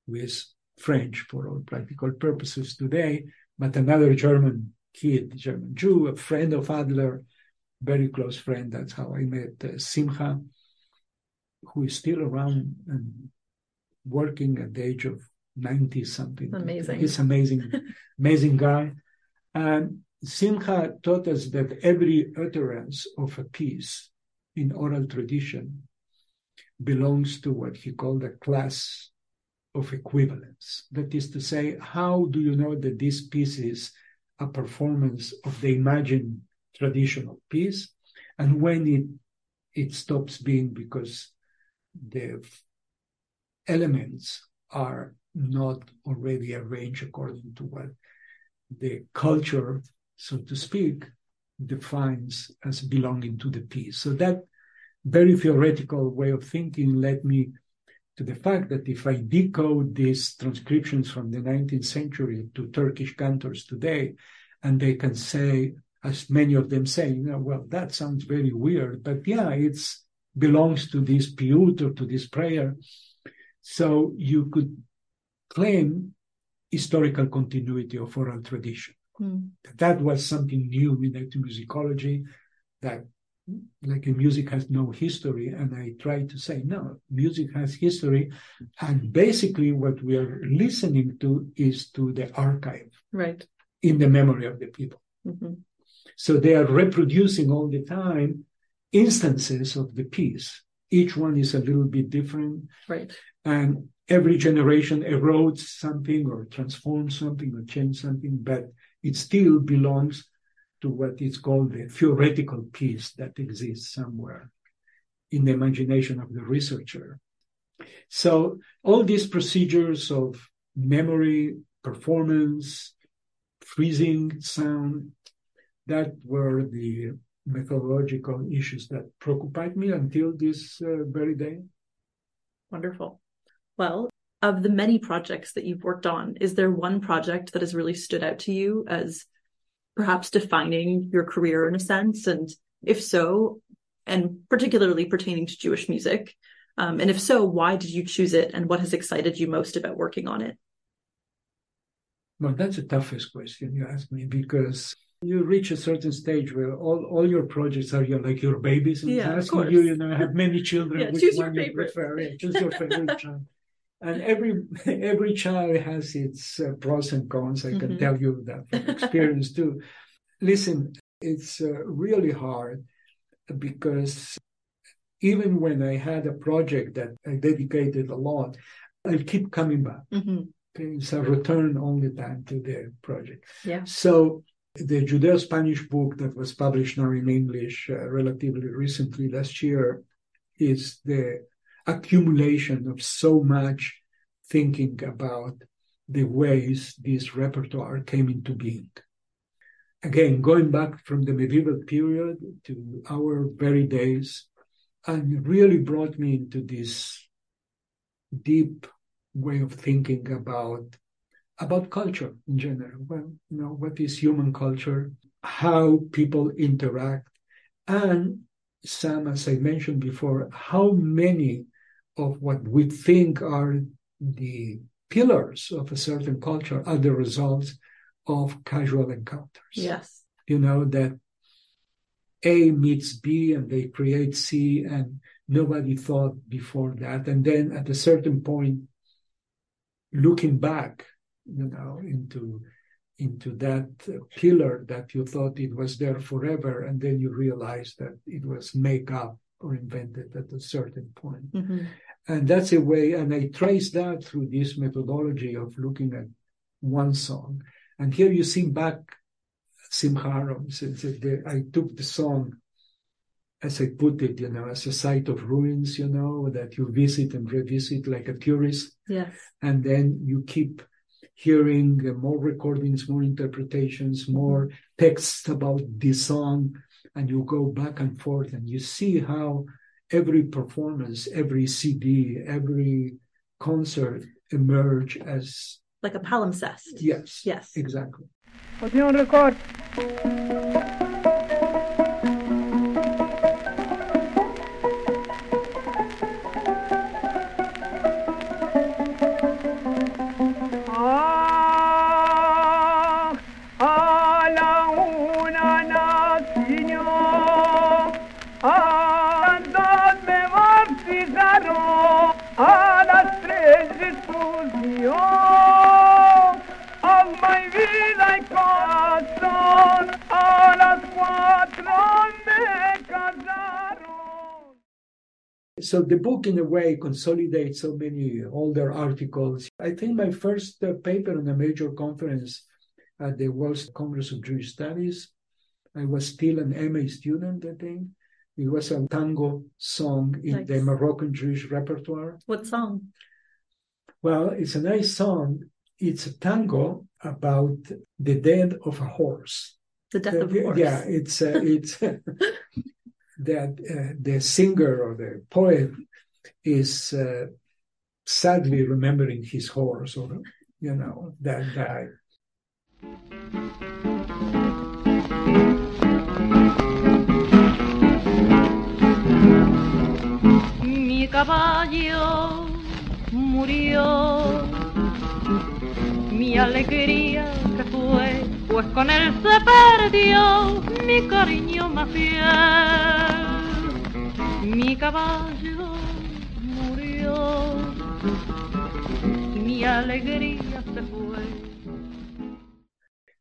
who is French for all practical purposes today, but another German kid, German Jew, a friend of Adler, very close friend. That's how I met uh, Simcha, who is still around and working at the age of 90 something. Amazing. He's amazing, amazing guy. And Simcha taught us that every utterance of a piece in oral tradition belongs to what he called a class of equivalence. That is to say, how do you know that this piece is a performance of the imagined traditional piece, and when it it stops being because the elements are not already arranged according to what the culture, so to speak, defines as belonging to the piece. So that very theoretical way of thinking led me to the fact that if I decode these transcriptions from the 19th century to Turkish cantors today, and they can say, as many of them say, you know, well, that sounds very weird, but yeah, it's belongs to this piyut or to this prayer. So you could claim historical continuity of oral tradition. Mm. That was something new in ethnomusicology that like music has no history and i try to say no music has history and basically what we are listening to is to the archive Right. in the memory of the people hmm so they are reproducing all the time instances of the piece each one is a little bit different Right. and every generation erodes something or transforms something or changes something but it still belongs to what is called the theoretical piece that exists somewhere in the imagination of the researcher. So all these procedures of memory, performance, freezing sound, that were the methodological issues that preoccupied me until this uh, very day. Wonderful. Well, of the many projects that you've worked on, is there one project that has really stood out to you as perhaps defining your career in a sense? And if so, and particularly pertaining to Jewish music, um, and if so, why did you choose it and what has excited you most about working on it? Well, that's the toughest question you ask me because you reach a certain stage where all, all your projects are your, like your babies and Yeah, of asking course. you, you know, have many children, Yeah, which choose your one you prefer, yeah, choose your favorite child. And every every child has its uh, pros and cons. I can Mhm. tell you that from experience too. Listen, it's uh, really hard because even when I had a project that I dedicated a lot, I keep coming back. hmm Okay, it's a return only time to the project. Yeah. So the Judeo-Spanish book that was published now in English uh, relatively recently last year is the accumulation of so much thinking about the ways this repertoire came into being. Again, going back from the medieval period to our very days, and really brought me into this deep way of thinking about about culture in general. Well, you know, what is human culture, how people interact, and some, as I mentioned before, how many of what we think are the pillars of a certain culture are the results of casual encounters. Yes. You know, that A meets B and they create C, and nobody thought before that. And then at a certain point, looking back, you know, into into that pillar that you thought it was there forever, and then you realize that it was make up or invented at a certain point. hmm And that's a way, and I trace that through this methodology of looking at one song. And here you see back Simcha Arom. Since I took the song, as I put it, you know, as a site of ruins, you know, that you visit and revisit like a tourist. Yes. And then you keep hearing more recordings, more interpretations, more texts about this song, and you go back and forth and you see how every performance, every CD, every concert emerge as Like a palimpsest. yes, Yes. exactly. So the book, in a way, consolidates so many older articles. I think my first uh, paper on a major conference at the World Congress of Jewish Studies, I was still an MA student, I think. It was a tango song in the Moroccan Jewish repertoire. What song? Well, it's a nice song. It's a tango about the death of a horse. The Death of a Horse. Yeah, it's uh, it's that uh, the singer or the poet is uh, sadly remembering his horse or you know that died. Mi caballo murió, mi alegría se fue, pues con él se perdió mi cariño más fiel. Mi caballo murió, mi alegría se fue.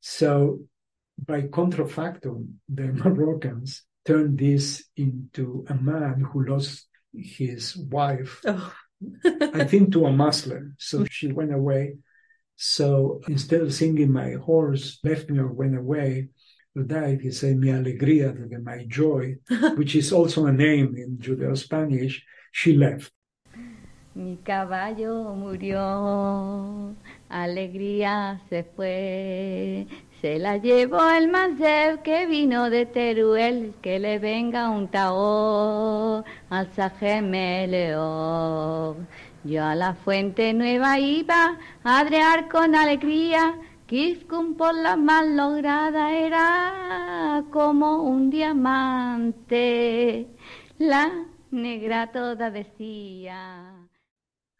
So, by contrafactum, the Moroccans turned this into a man who lost his wife Oh. I think to a Muslim. So she went away. So instead of singing my horse left me or went away, who died, he said mi alegría, my joy, which is also a name in Judeo-Spanish, she left. Mi caballo murió, alegría se fue, se la llevó el manceb que vino de Teruel, que le venga un taor al Sajemeleor. Yo a la fuente nueva iba a adrear con alegría, Quiscum por la mal lograda era como un diamante, la negra toda decía.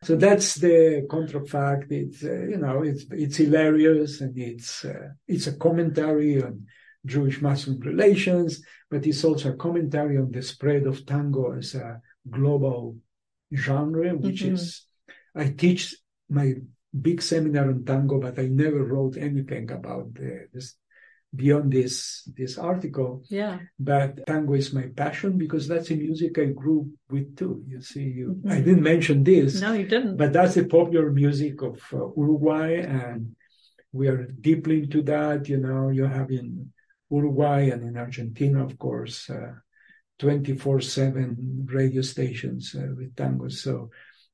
So that's the contrafact. It's uh, you know it's it's hilarious and it's uh, it's a commentary on Jewish-Muslim relations, but it's also a commentary on the spread of tango as a global genre, which Mhm. is I teach my big seminar on tango, but I never wrote anything about the, this beyond this this article. Yeah. But tango is my passion because that's the music I grew with too. You see, you I Mhm. didn't mention this, No, you didn't. but that's the popular music of uh, Uruguay, and we are deeply into that. You know, you have in Uruguay and in Argentina, of course, uh, 24/7 radio stations uh, with tango. So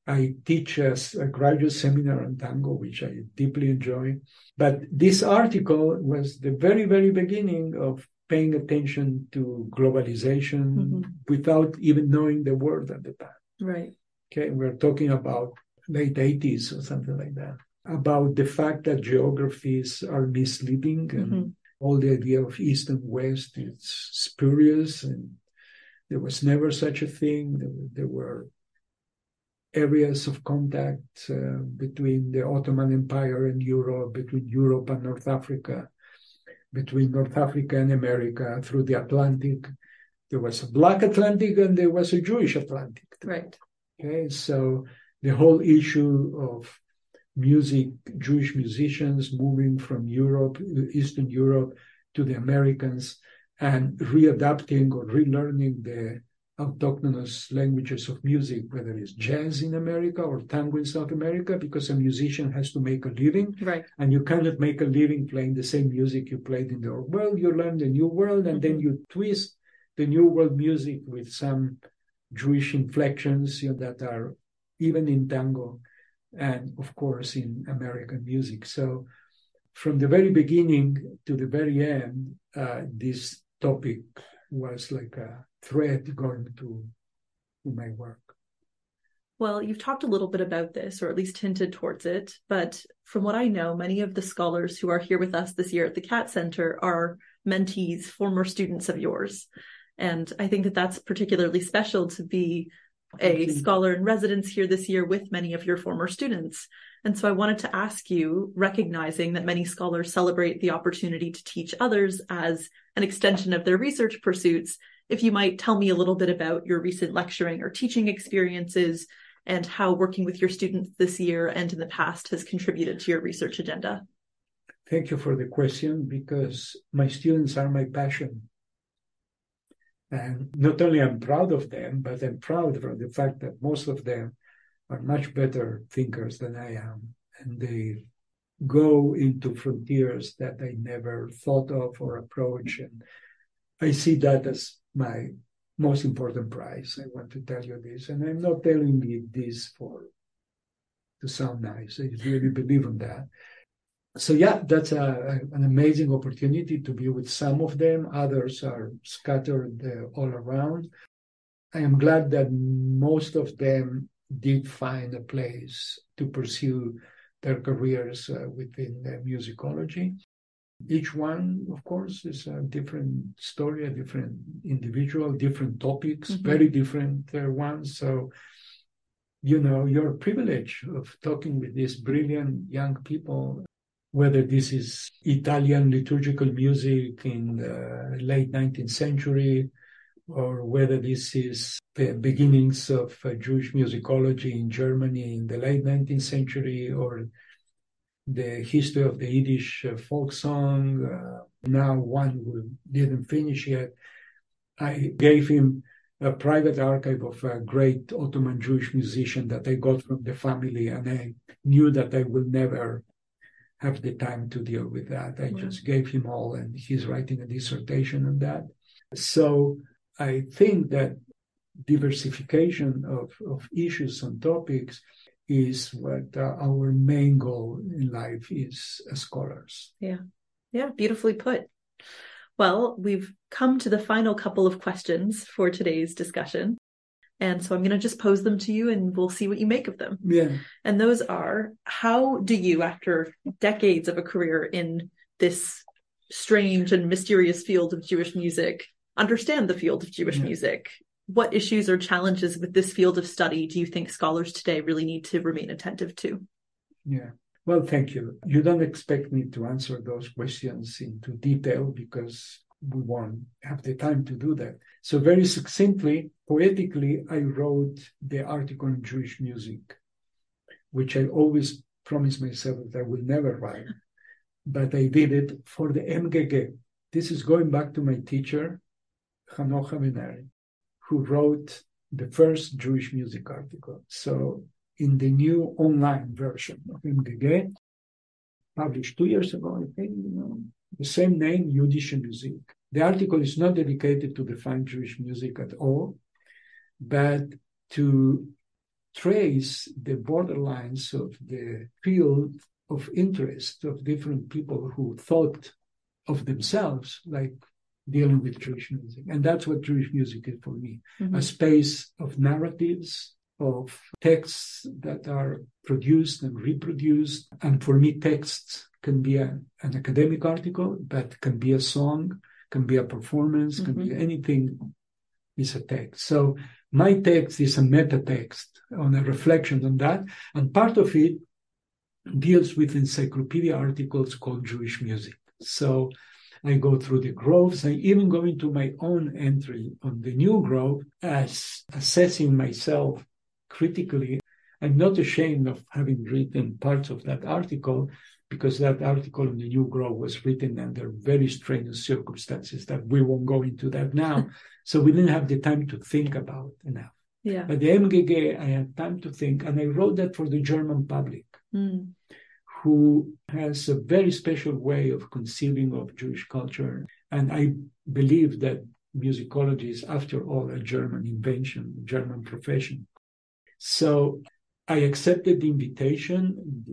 I teach a graduate seminar on tango, which I deeply enjoy. But this article was the very, very beginning of paying attention to globalization Mhm. without even knowing the word at the time. right. Okay, we're talking about late 80s or something like that. About the fact that geographies are misleading and Mhm. all the idea of East and West is spurious and there was never such a thing. There, were- there were areas of contact uh, between the Ottoman Empire and Europe, between Europe and North Africa, between North Africa and America through the Atlantic. There was a Black Atlantic and there was a Jewish Atlantic. Right. Okay, so the whole issue of music, Jewish musicians moving from Europe, Eastern Europe, to the Americans and readapting or relearning the autochthonous languages of music, whether it's jazz in America or tango in South America, because a musician has to make a living, Right. and you cannot make a living playing the same music you played in the old world. You learn the new world, and then you twist the new world music with some Jewish inflections you know, that are even in tango and, of course, in American music. So, from the very beginning to the very end, uh, this topic was like a thread going to, to my work. Well, you've talked a little bit about this, or at least hinted towards it, but from what I know, many of the scholars who are here with us this year at the Katz Center are mentees, former students of yours. And I think that that's particularly special to be a scholar in residence here this year with many of your former students. And so I wanted to ask you, recognizing that many scholars celebrate the opportunity to teach others as an extension of their research pursuits, if you might tell me a little bit about your recent lecturing or teaching experiences and how working with your students this year and in the past has contributed to your research agenda. Thank you for the question because my students are my passion. And not only I'm proud of them, but I'm proud of the fact that most of them are much better thinkers than I am. And they go into frontiers that I never thought of or approach. And I see that as my most important prize. I want to tell you this. And I'm not telling you this for to sound nice. I really believe in that so yeah, that's a, an amazing opportunity to be with some of them. Others are scattered uh, all around. I am glad that most of them did find a place to pursue their careers uh, within uh, musicology. Each one, of course, is a different story, a different individual, different topics, Mhm. very different uh, ones. So, you know, your privilege of talking with these brilliant young people whether this is Italian liturgical music in the late 19th century, or whether this is the beginnings of uh, Jewish musicology in Germany in the late 19th century, or the history of the Yiddish uh, folk song. Uh, now, one who didn't finish yet. I gave him a private archive of a great Ottoman Jewish musician that I got from the family, and I knew that I will never have the time to deal with that. I just gave him all, and he's writing a dissertation on that. So I think that diversification of, of issues and topics is what uh, our main goal in life is as scholars. Yeah, Yeah. beautifully put. Well, we've come to the final couple of questions for today's discussion. And so I'm going to just pose them to you and we'll see what you make of them. Yeah. And those are how do you, after decades of a career in this strange and mysterious field of Jewish music, understand the field of Jewish Yeah. music? What issues or challenges with this field of study do you think scholars today really need to remain attentive to? Yeah. Well, thank you. You don't expect me to answer those questions into detail because we won't have the time to do that. So, very succinctly, poetically, I wrote the article on Jewish music, which I always promised myself that I will never write, but I did it for the MGG. This is going back to my teacher, Hanoch Avenary, who wrote the first Jewish music article. So, in the new online version of MGG, published two years ago, I think, you know, the same name, Jüdische Musik. The article is not dedicated to define Jewish music at all, but to trace the borderlines of the field of interest of different people who thought of themselves like dealing with Jewish music. And that's what Jewish music is for me Mm-hmm. a space of narratives, of texts that are produced and reproduced. And for me, texts can be a, an academic article, but can be a song, can be a performance, can be anything is a text. So my text is a meta text on a reflection on that. And part of it deals with encyclopedia articles called Jewish music. So I go through the groves. I even go into my own entry on the new grove as assessing myself critically. I'm not ashamed of having written parts of that article because that article on the new grove was written under very strenuous circumstances that we won't go into that now. so we didn't have the time to think about enough. Yeah. But the MGG, I had time to think, and I wrote that for the German public Mm. Who has a very special way of conceiving of Jewish culture. And I believe that musicology is, after all, a German invention, a German profession. So I accepted the invitation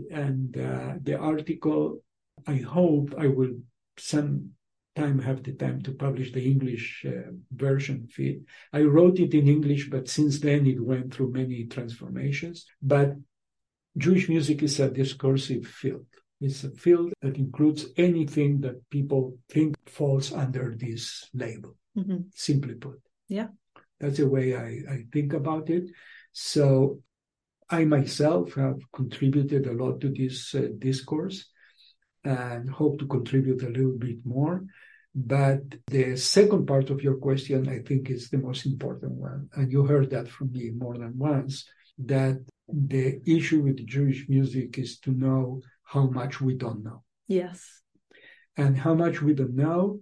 and uh, the article. I hope I will sometime have the time to publish the English uh, version of it. I wrote it in English, but since then it went through many transformations. But Jewish music is a discursive field. It's a field that includes anything that people think falls under this label, Mhm. simply put. Yeah. That's the way I, I think about it. So I myself have contributed a lot to this uh, discourse and hope to contribute a little bit more. But the second part of your question, I think, is the most important one. And you heard that from me more than once that the issue with Jewish music is to know how much we don't know. Yes. And how much we don't know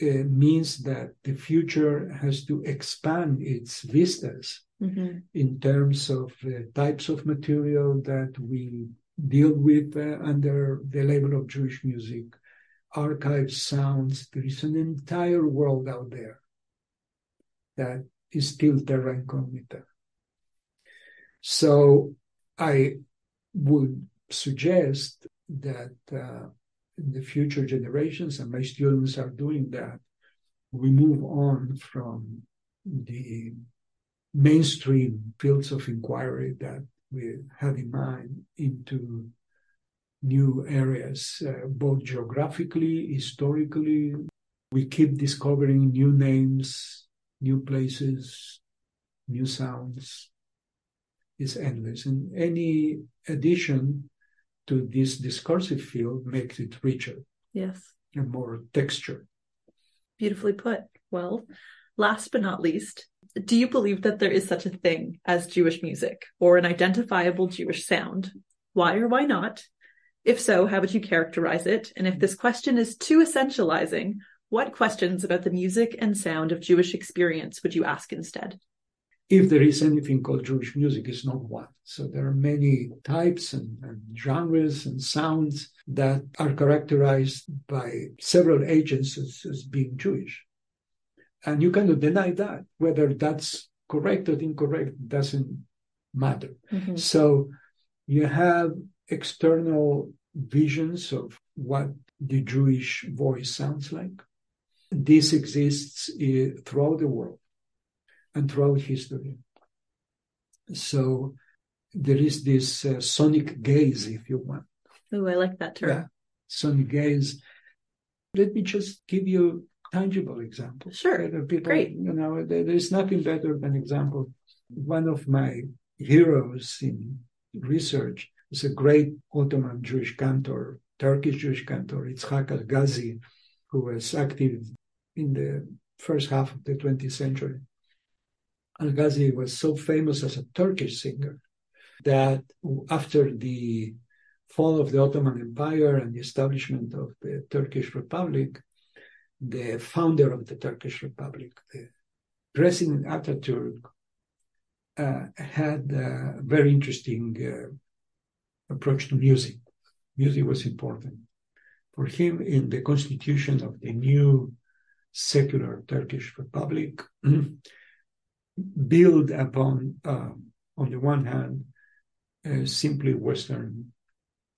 uh, means that the future has to expand its vistas Mhm. in terms of uh, types of material that we deal with uh, under the label of Jewish music, archives, sounds. There is an entire world out there that is still terra incognita. So I would suggest that uh, the future generations, and my students are doing that, we move on from the mainstream fields of inquiry that we had in mind into new areas, uh, both geographically, historically. We keep discovering new names, new places, new sounds. It's endless. And any addition to this discursive field makes it richer Yes. and more texture. Beautifully put. Well, last but not least, do you believe that there is such a thing as Jewish music or an identifiable Jewish sound? Why or why not? If so, how would you characterize it? And if this question is too essentializing, what questions about the music and sound of Jewish experience would you ask instead? If there is anything called Jewish music, it's not one. So there are many types and, and, genres and sounds that are characterized by several agents as, as being Jewish. And you cannot deny that. Whether that's correct or incorrect doesn't matter. Mm-hmm. So you have external visions of what the Jewish voice sounds like. This exists uh, throughout the world and throughout history. So there is this uh, sonic gaze, if you want. Oh, I like that term. Yeah, sonic gaze. Let me just give you tangible examples. Sure. People, Great. You know, there, there's nothing better than example. One of my heroes in research is a great Ottoman Jewish cantor, Turkish Jewish cantor, Itzhak Algazi, who was active in the first half of the 20th century. Algazi was so famous as a Turkish singer that after the fall of the Ottoman Empire and the establishment of the Turkish Republic, the founder of the Turkish Republic, the President Ataturk, uh, had a very interesting uh, approach to music. Music was important. For him, in the constitution of the new secular Turkish Republic, build upon, um, on the one hand, uh, simply Western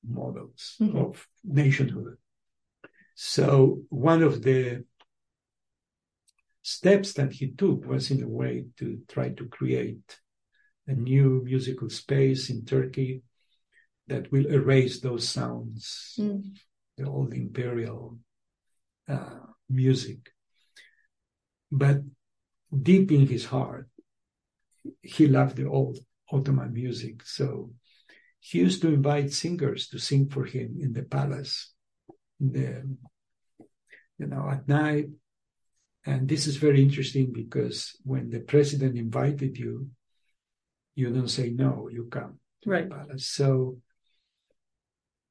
models mm-hmm. of nationhood. So one of the steps that he took was in a way to try to create a new musical space in Turkey that will erase those sounds, mm. the old imperial uh, music. But deep in his heart, he loved the old Ottoman music. So he used to invite singers to sing for him in the palace, in the, you know, at night. And this is very interesting because when the president invited you, you don't say no, you come to right. the palace. So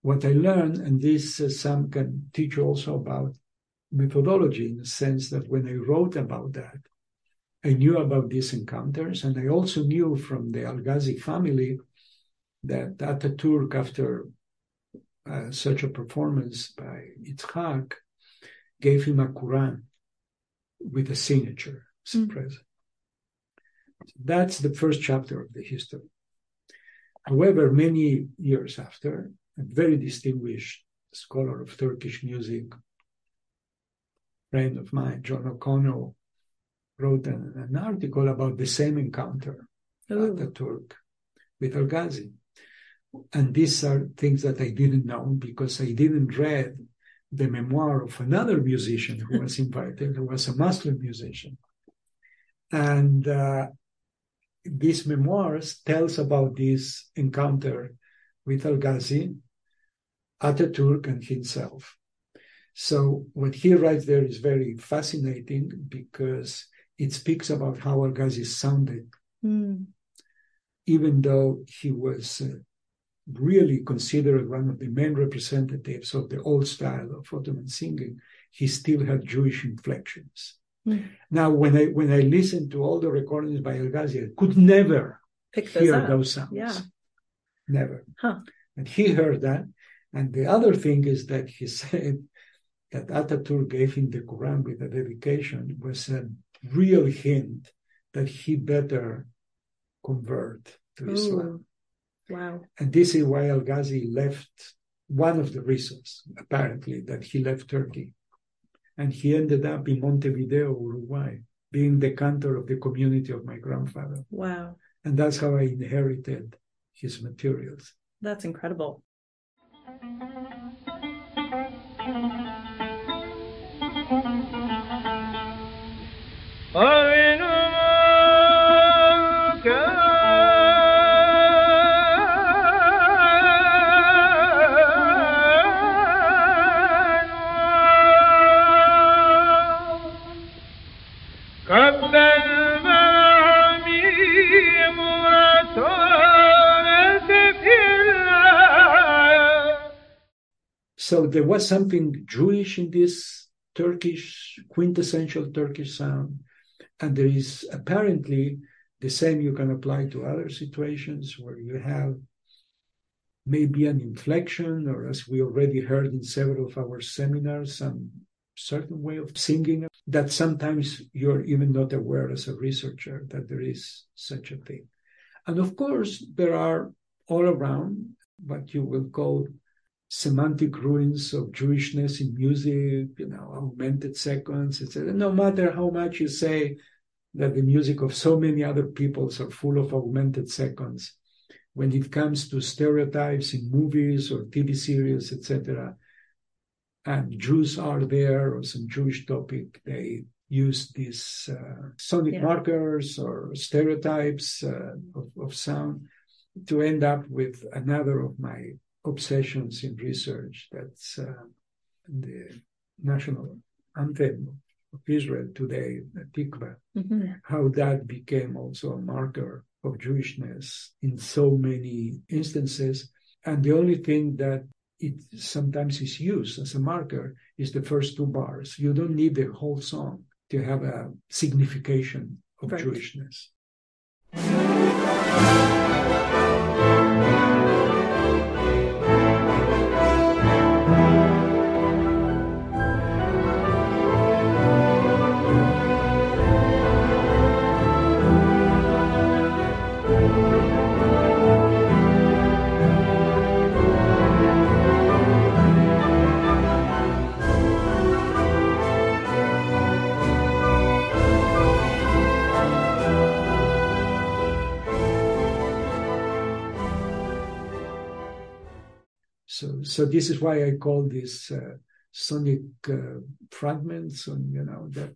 what I learned, and this uh, some can teach you also about methodology in the sense that when I wrote about that, I knew about these encounters, and I also knew from the Algazi family that Ataturk, after uh, such a performance by Itzhak, gave him a Quran with a signature as mm. present. That's the first chapter of the history. However, many years after, a very distinguished scholar of Turkish music, friend of mine, John O'Connell, wrote an, an article about the same encounter, Ooh. Ataturk with Algazi. And these are things that I didn't know because I didn't read the memoir of another musician who was invited, who was a Muslim musician. And uh, this memoirs tells about this encounter with Algazi, Ataturk, and himself. So what he writes there is very fascinating because it speaks about how Algazi sounded, mm. even though he was uh, really considered one of the main representatives of the old style of Ottoman singing, he still had Jewish inflections. Mm. Now, when I when I listened to all the recordings by Algazi, I could never Pick those hear up. those sounds. Yeah. Never. Huh. And he heard that. And the other thing is that he said that Ataturk gave him the Quran with a dedication was a real hint that he better convert to Ooh. Islam. Wow. And this is why Algazi left, one of the reasons, apparently, that he left Turkey. And he ended up in Montevideo, Uruguay, being the cantor of the community of my grandfather. Wow. And that's how I inherited his materials. That's incredible. So there was something Jewish in this Turkish, quintessential Turkish sound. And there is apparently the same you can apply to other situations where you have maybe an inflection, or as we already heard in several of our seminars, some certain way of singing that sometimes you're even not aware as a researcher that there is such a thing. And of course, there are all around what you will call semantic ruins of Jewishness in music, you know, augmented seconds, etc. No matter how much you say that the music of so many other peoples are full of augmented seconds, when it comes to stereotypes in movies or TV series, etc., and Jews are there or some Jewish topic, they use these uh, sonic yeah. markers or stereotypes uh, of, of sound to end up with another of my obsessions in research. That's uh, the national anthem of Israel today, the Tikva, Mm-hmm. how that became also a marker of Jewishness in so many instances. And the only thing that it sometimes is used as a marker is the first two bars. You don't need the whole song to have a signification of Right. Jewishness. So, so this is why I call these uh, sonic uh, fragments, and you know that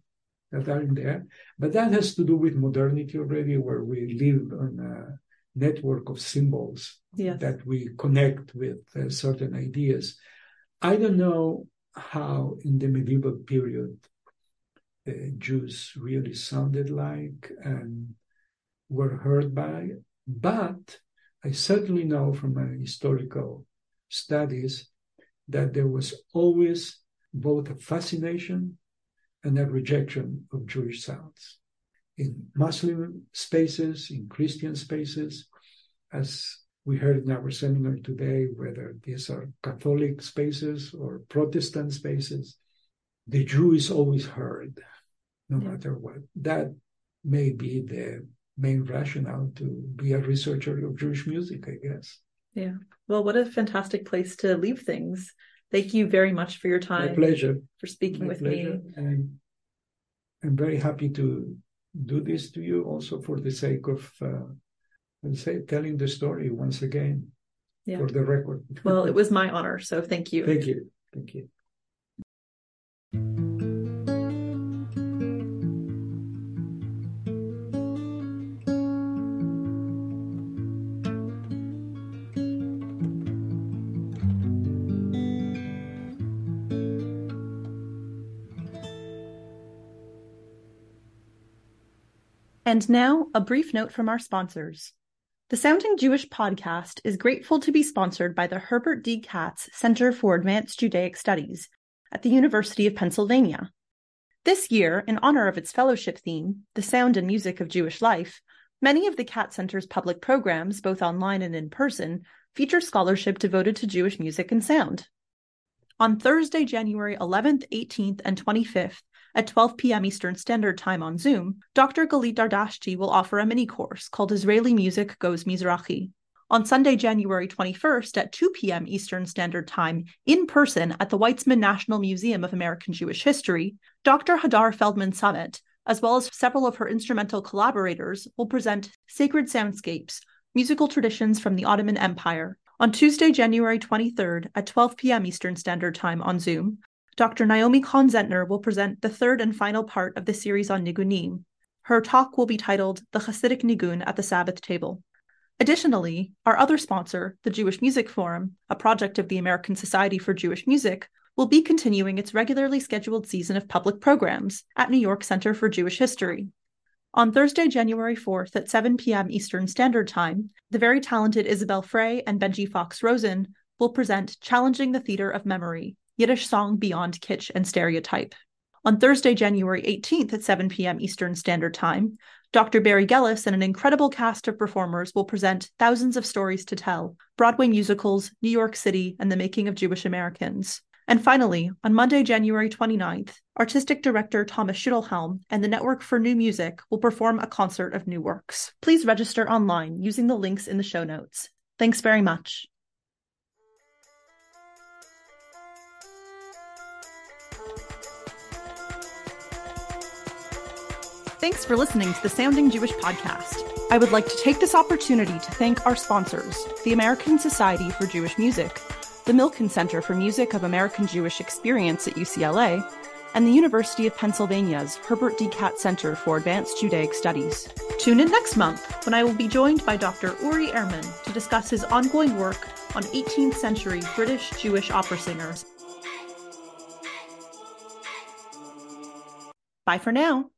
that are in there. But that has to do with modernity already, where we live on a network of symbols Yes. that we connect with uh, certain ideas. I don't know how in the medieval period uh, Jews really sounded like and were heard by, but I certainly know from my historical studies that there was always both a fascination and a rejection of Jewish sounds in Muslim spaces, in Christian spaces, as we heard in our seminar today, whether these are Catholic spaces or Protestant spaces, the Jew is always heard, no Yeah. matter what. That may be the main rationale to be a researcher of Jewish music, I guess. Yeah. Well, what a fantastic place to leave things. Thank you very much for your time. My pleasure. For speaking My with pleasure. me. And I'm very happy to do this to you also for the sake of uh, let's say telling the story once again Yeah. for the record. Well, it was my honor. So thank you. Thank you. Thank you. And now, a brief note from our sponsors. The Sounding Jewish podcast is grateful to be sponsored by the Herbert D. Katz Center for Advanced Judaic Studies at the University of Pennsylvania. This year, in honor of its fellowship theme, The Sound and Music of Jewish Life, many of the Katz Center's public programs, both online and in person, feature scholarship devoted to Jewish music and sound. On Thursday, January 11th, 18th, and 25th, at 12 p.m. Eastern Standard Time on Zoom, Dr. Galit Dardashti will offer a mini course called Israeli Music Goes Mizrahi. On Sunday, January 21st at 2 p.m. Eastern Standard Time, in person at the Weitzman National Museum of American Jewish History, Dr. Hadar Feldman Samet, as well as several of her instrumental collaborators, will present Sacred Soundscapes Musical Traditions from the Ottoman Empire. On Tuesday, January 23rd at 12 p.m. Eastern Standard Time on Zoom, Dr. Naomi Cohn-Zentner will present the third and final part of the series on Nigunim. Her talk will be titled The Hasidic Nigun at the Sabbath Table. Additionally, our other sponsor, the Jewish Music Forum, a project of the American Society for Jewish Music, will be continuing its regularly scheduled season of public programs at New York Center for Jewish History. On Thursday, January 4th at 7 p.m. Eastern Standard Time, the very talented Isabel Frey and Benji Fox Rosen will present Challenging the Theater of Memory Yiddish Song Beyond Kitsch and Stereotype. On Thursday, January 18th at 7 p.m. Eastern Standard Time, Dr. Barry Gellis and an incredible cast of performers will present Thousands of Stories to Tell, Broadway musicals, New York City, and the Making of Jewish Americans. And finally, on Monday, January 29th, artistic director Thomas Schuttenhelm and the Network for New Music will perform a concert of new works. Please register online using the links in the show notes. Thanks very much. Thanks for listening to the Sounding Jewish podcast. I would like to take this opportunity to thank our sponsors, the American Society for Jewish Music, the Milken Center for Music of American Jewish Experience at UCLA, and the University of Pennsylvania's Herbert D. Katz Center for Advanced Judaic Studies. Tune in next month when I will be joined by Dr. Uri Ehrman to discuss his ongoing work on 18th century British Jewish opera singers. Bye for now.